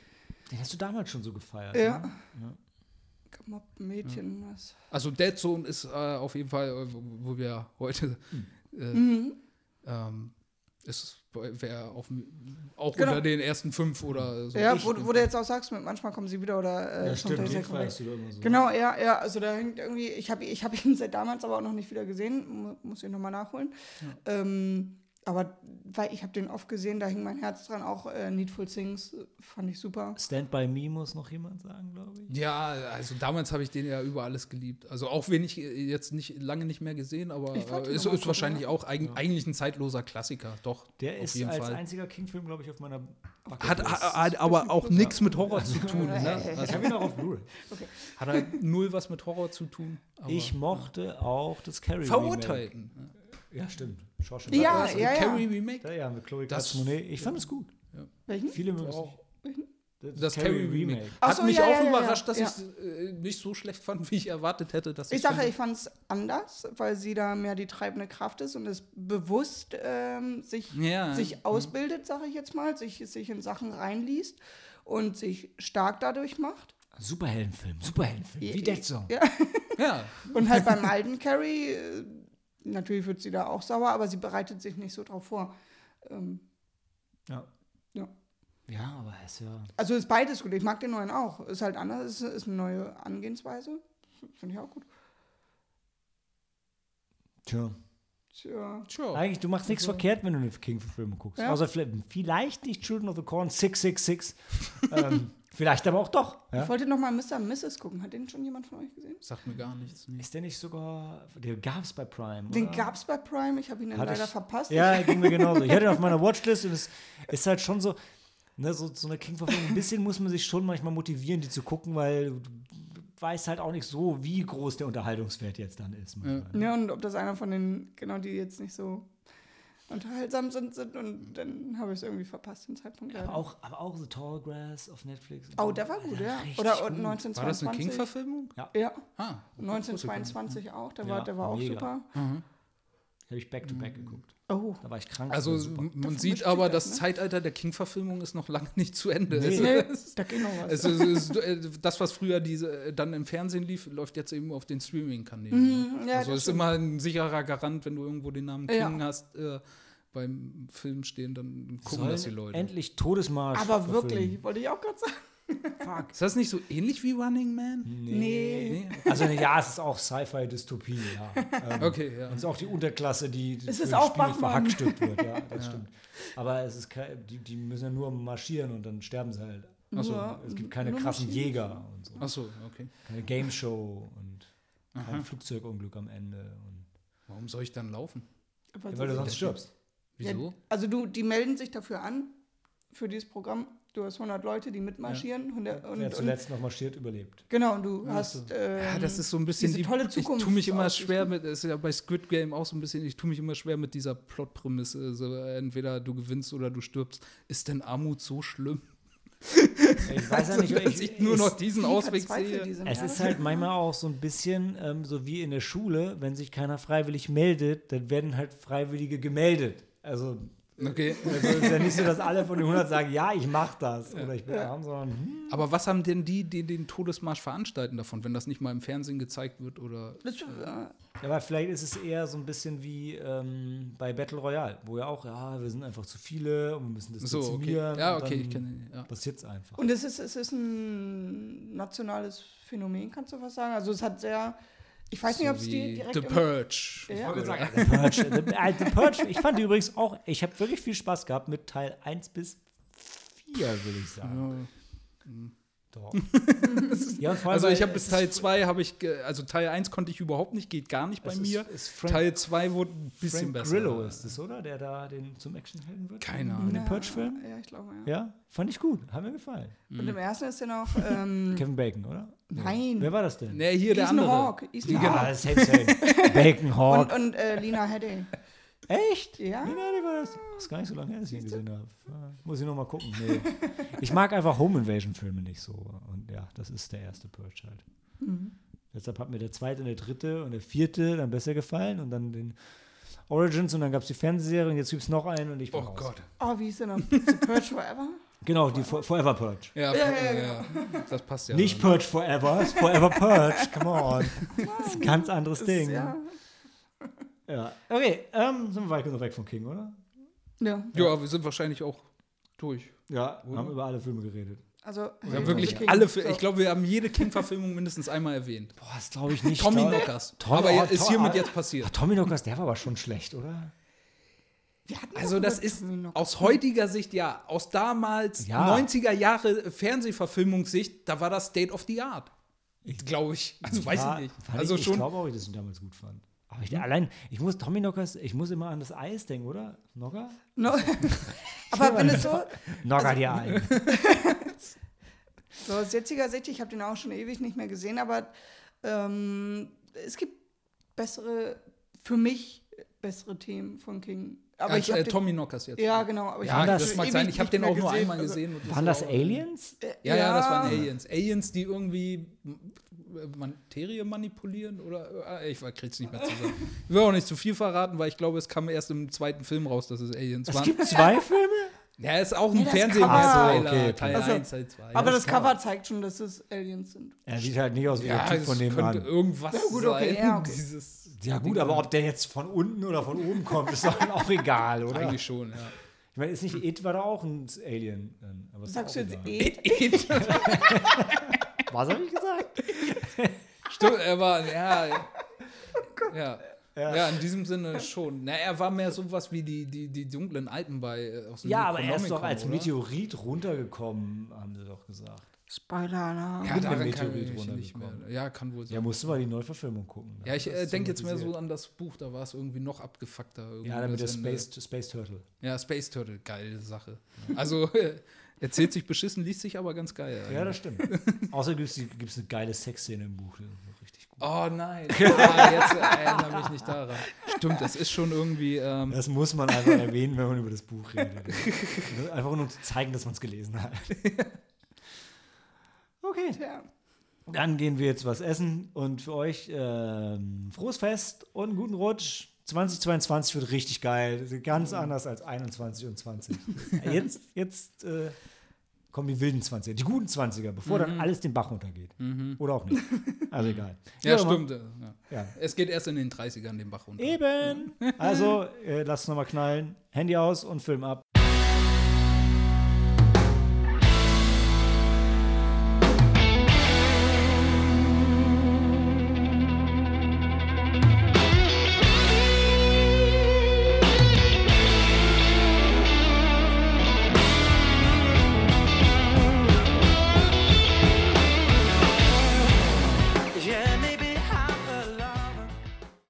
Den hast du damals schon so gefeiert. Ja. Ne? gemobbten Mädchen. Was. Also Dead Zone ist äh, auf jeden Fall, äh, wo, wo wir heute äh, Mhm. ähm, ist wäre auch Genau. unter den ersten fünf oder so. Ja, wo, wo du jetzt auch sagst, mit manchmal kommen sie wieder oder äh, Ja, stimmt, den feierst du immer so. Genau, ja, ja, also da hängt irgendwie, ich habe ich hab ihn seit damals aber auch noch nicht wieder gesehen, mu- muss ich nochmal nachholen. Ähm, aber weil ich habe den oft gesehen, da hing mein Herz dran. Auch äh, Needful Things äh, fand ich super. Stand by Me muss noch jemand sagen, glaube ich. Ja, also damals habe ich den ja über alles geliebt. Also auch wenn ich äh, jetzt nicht lange nicht mehr gesehen, aber Ich äh, ist, ist wahrscheinlich auch eig eigentlich ein zeitloser Klassiker. Doch. Der auf ist jeden als Fall. einziger King-Film, glaube ich, auf meiner Hat, Bucketlist. hat, hat aber auch nichts mit Horror zu tun. Ne? Ich Also, habe ihn auch auf Blu-ray. hat halt null was mit Horror zu tun. aber- Ich mochte auch das Carrie Verurteilten. Remake. Ja, stimmt. Schauspieler. Ja, Also, ja, ja. Carrie Remake. Ja, ja, mit Chloe Das- Monet. Ich fand es gut. Welchen? Viele mögen Auch. nicht. Das Carrie Remake. Ach Hat so, mich ja, auch ja, ja, überrascht, dass ja. ich es äh, nicht so schlecht fand, wie ich erwartet hätte. Dass Ich sage, ich fand es anders, weil sie da mehr die treibende Kraft ist und es bewusst ähm, sich, Ja. sich ausbildet, sage ich jetzt mal, sich, sich in Sachen reinliest und sich stark dadurch macht. Superheldenfilm, Superheldenfilm. Wie Dead Song. Ja. Ja, Und halt beim alten Carrie, äh, natürlich wird sie da auch sauer, aber sie bereitet sich nicht so drauf vor. Ähm, Ja. ja. Ja, aber es ist ja. Also ist beides gut. Ich mag den neuen auch. Ist halt anders, ist, ist eine neue Angehensweise. Finde ich auch gut. Tja. Tja. tja. Eigentlich, du machst nichts verkehrt, wenn du eine King-Filme guckst. Ja. Außer vielleicht, vielleicht nicht Children of the Corn 666. ähm, vielleicht aber auch doch. Ich Ja? wollte noch mal Mr. und Mrs. gucken. Hat den schon jemand von euch gesehen? Sagt mir gar nichts. Nee. Ist der nicht sogar. Den gab es bei Prime. Den oder? gab es bei Prime. Ich habe ihn dann leider ich- verpasst. Ja, ging mir genauso. Ich hatte ihn auf meiner Watchlist und es ist halt schon so, ne, so, so eine King-Verfilmung, ein bisschen muss man sich schon manchmal motivieren, die zu gucken, weil du weißt halt auch nicht so, wie groß der Unterhaltungswert jetzt dann ist. manchmal. Ja, und ob das einer von den, genau, die jetzt nicht so unterhaltsam sind, sind und dann habe ich es irgendwie verpasst, den Zeitpunkt. Aber auch, aber auch The Tall Grass auf Netflix. Oh, der war gut, ja. Oder gut. 1922. War das eine King-Verfilmung? Ja, Ah, 1922 auch. Der Ja, war, der war auch mega. super. Habe ich back-to-back geguckt. Oh. Da war ich krank. Also m- man sieht aber, das, das ne? Zeitalter der King-Verfilmung ist noch lange nicht zu Ende. Nee. Es- Nee, da ging noch was. Es ist, es ist, äh, das, was früher diese, äh, dann im Fernsehen lief, läuft jetzt eben auf den Streaming-Kanälen. Mhm, ja, also ist stimmt. immer ein sicherer Garant, wenn du irgendwo den Namen Ja. King hast, äh, beim Film stehen, dann gucken Sollen das die Leute. Endlich Todesmarsch. aber verfilmen. wirklich, wollte ich auch gerade sagen. Fuck. Ist das nicht so ähnlich wie Running Man? Nee. Nee? Also ja, es ist auch Sci-Fi-Dystopie, ja. Ähm, Okay, ja. Und es ist auch die Unterklasse, die Es ist auch Spiel verhackstückt wird, ja, das stimmt. Aber es ist die, die müssen ja nur marschieren und dann sterben sie halt. Ach so. Nur- Es gibt keine krassen Maschinen. Jäger und so. Ach so, okay. Keine Game Show und kein Flugzeugunglück am Ende. Und, Warum soll ich dann laufen? Weil weil du sonst stirbst. Wieso? Ja, also du, die melden sich dafür an, für dieses Programm. Du hast 100 Leute, die mitmarschieren. Und, der- und, Wer zuletzt noch marschiert, überlebt. genau, und du hast. Ähm, Ja, das ist so ein bisschen diese die tolle Ich tue Zukunft mich immer schwer mit, das ist ja bei Squid Game auch so ein bisschen, ich tue mich immer schwer mit dieser Plotprämisse. Also entweder du gewinnst oder du stirbst. Ist denn Armut so schlimm? Ich weiß ja nicht, dass ich, ich nur noch diesen Ausweg sehe. Es ja. ist halt manchmal auch so ein bisschen ähm, so wie in der Schule, wenn sich keiner freiwillig meldet, dann werden halt Freiwillige gemeldet. Also, Okay. also es ist ja nicht so, dass alle von den 100 sagen, ja, ich mach das oder ich bin arm, sondern hm, Aber was haben denn die, die den Todesmarsch veranstalten davon, wenn das nicht mal im Fernsehen gezeigt wird oder äh, Ja, aber vielleicht ist es eher so ein bisschen wie ähm, bei Battle Royale, wo ja auch, ja, wir sind einfach zu viele und wir müssen das so? Okay. dezimieren. Ja, und okay, dann ich kenne. Ja. Passiert's einfach. und es ist, es ist ein nationales Phänomen, kannst du was sagen? Also es hat sehr. Ich weiß nicht, ob es So die direkt. The Purge. Ja. wollte sagen, The Purge, the, äh, the Purge, ich fand die übrigens auch, ich habe wirklich viel Spaß gehabt mit Teil 1 bis 4, würde ich sagen. Ja, und vor allem, Also ich habe bis Teil ist- 2 habe ich, also Teil 1 konnte ich überhaupt nicht, geht gar nicht bei es mir. Ist, ist Frank, Teil 2 wurde ein bisschen Frank besser. Grillo ist es, oder? Der da den zum Actionhelden wird? Keine In Ahnung. dem Purge-Film? Ja, ich glaube, ja. Ja, fand ich gut. Hat mir gefallen. Und im ersten ist ja noch. Ähm, Kevin Bacon, oder? nein. Wer war das denn? Nee, hier der Ethan andere. Hawke. Ethan Ja, Hawke. same, same. Bacon Hawk. Und, und äh, Lina Headey. Echt? Ja. Nee, nee, war das. Das ist gar nicht so lange her, dass ich ihn gesehen habe. Ja, Muss ich noch mal gucken. Nee. Ich mag einfach Home Invasion Filme nicht so. Und ja, das ist der erste Purge halt. Mhm. Deshalb hat mir der zweite und der dritte und der vierte dann besser gefallen und dann den Origins und dann gab es die Fernsehserie und jetzt gibt es noch einen und ich bin Oh raus. Gott. Oh, wie ist der noch? The Purge Forever? Genau, die For Forever Purge. Ja, Ja, ja, ja, ja, Das passt ja. Nicht Purge Forever, es ist Forever Purge. Come on. Das ist ein ganz anderes Ding. Ja. Ja. Okay, ähm, sind wir weit genug weg von King, oder? ja. Ja, wir sind wahrscheinlich auch durch. Ja, wir haben über alle Filme geredet. Also, Wir haben to wirklich King. alle, Fi- So. ich glaube, wir haben jede King-Verfilmung mindestens einmal erwähnt. Boah, das glaube ich nicht. Tommy Knockers. Tom- Aber oh, ist Tom- hiermit jetzt passiert. Ach, Tommy Knockers, der war aber schon schlecht, oder? Also das ist aus heutiger Sicht ja, aus damals Ja. 90er Jahre Fernsehverfilmungssicht, da war das State of the Art. Glaube ich. Also weiß War- ich nicht. fand Also ich, schon. Ich glaube auch, dass ich ihn damals gut fand. Aber ich, allein, ich muss Tommy Knockers, ich muss immer an das Eis denken, oder? Knocker? No. Aber wenn es so, Knocker die ein. so aus jetziger Sicht, ich habe den auch schon ewig nicht mehr gesehen, aber ähm, es gibt bessere, für mich bessere Themen von King. Aber Als, ich hab äh, den- Tommy Knockers jetzt. Ja, genau. Aber ich Ja, hab das, den mag sein. Ich habe den auch nur gesehen. einmal Also, gesehen. Waren das war- Aliens? Ja, ja, das Ja. waren Aliens. Aliens, die irgendwie äh, Materie manipulieren oder äh, ich krieg's nicht mehr zusammen. Ich will auch nicht zu viel verraten, weil ich glaube, es kam erst im zweiten Film raus, dass es Aliens Es waren. gibt zwei Filme? Ja, ist auch ein Cover- Ach so, okay. Teil Also, 1, Teil 2. Aber das das kann Cover zeigt schon, dass es Aliens sind. Er sieht halt nicht aus wie ja, der Typ es von dem könnte an. irgendwas Ja, gut, okay, sein. ja, okay. Dieses Ja gut, aber ob der jetzt von unten oder von oben kommt, ist doch auch egal, oder? eigentlich schon, ja. Ich meine, ist nicht It war da auch ein Alien. Sagst du jetzt egal. eh? Was habe ich gesagt? Stimmt, er war, ja. Ja. Ja. Ja. in diesem Sinne schon. Na, er war mehr sowas wie die, die, die dunklen Alten bei äh, aus dem Ja, aber er ist doch als oder? Meteorit runtergekommen, haben sie doch gesagt. Spoiler-Alarm. Ja, kann Meteorit ich nicht mehr. runtergekommen. Ja, kann wohl sein. Ja, musst du mal die Neuverfilmung gucken. Ja, ich äh, denke jetzt mehr so an das Buch, da war es irgendwie noch abgefuckter. Irgendwie Ja, mit der. Space, Space Turtle. Ja, Space Turtle, geile Sache. Also, äh, erzählt sich beschissen, liest sich aber ganz geil. Ja, das stimmt. Außerdem gibt es eine geile Sexszene im Buch. Richtig gut. Oh nein, ah, jetzt erinnere mich nicht daran. Stimmt, das ist schon irgendwie. Ähm, Das muss man einfach erwähnen, wenn man über das Buch redet. Einfach nur um zu zeigen, dass man es gelesen hat. Okay. Tja. Dann gehen wir jetzt was essen und für euch ähm, frohes Fest und guten Rutsch. 2022 wird richtig geil. Ganz anders als 21 und 20. Jetzt, jetzt äh, kommen die wilden 20er, die guten 20er, bevor dann alles den Bach runtergeht. Oder auch nicht. Also egal. ja, immer. stimmt. äh, Ja. Ja. Es geht erst in den 30ern den Bach runter. Eben. Also, äh, lasst es nochmal knallen. Handy aus und Film ab.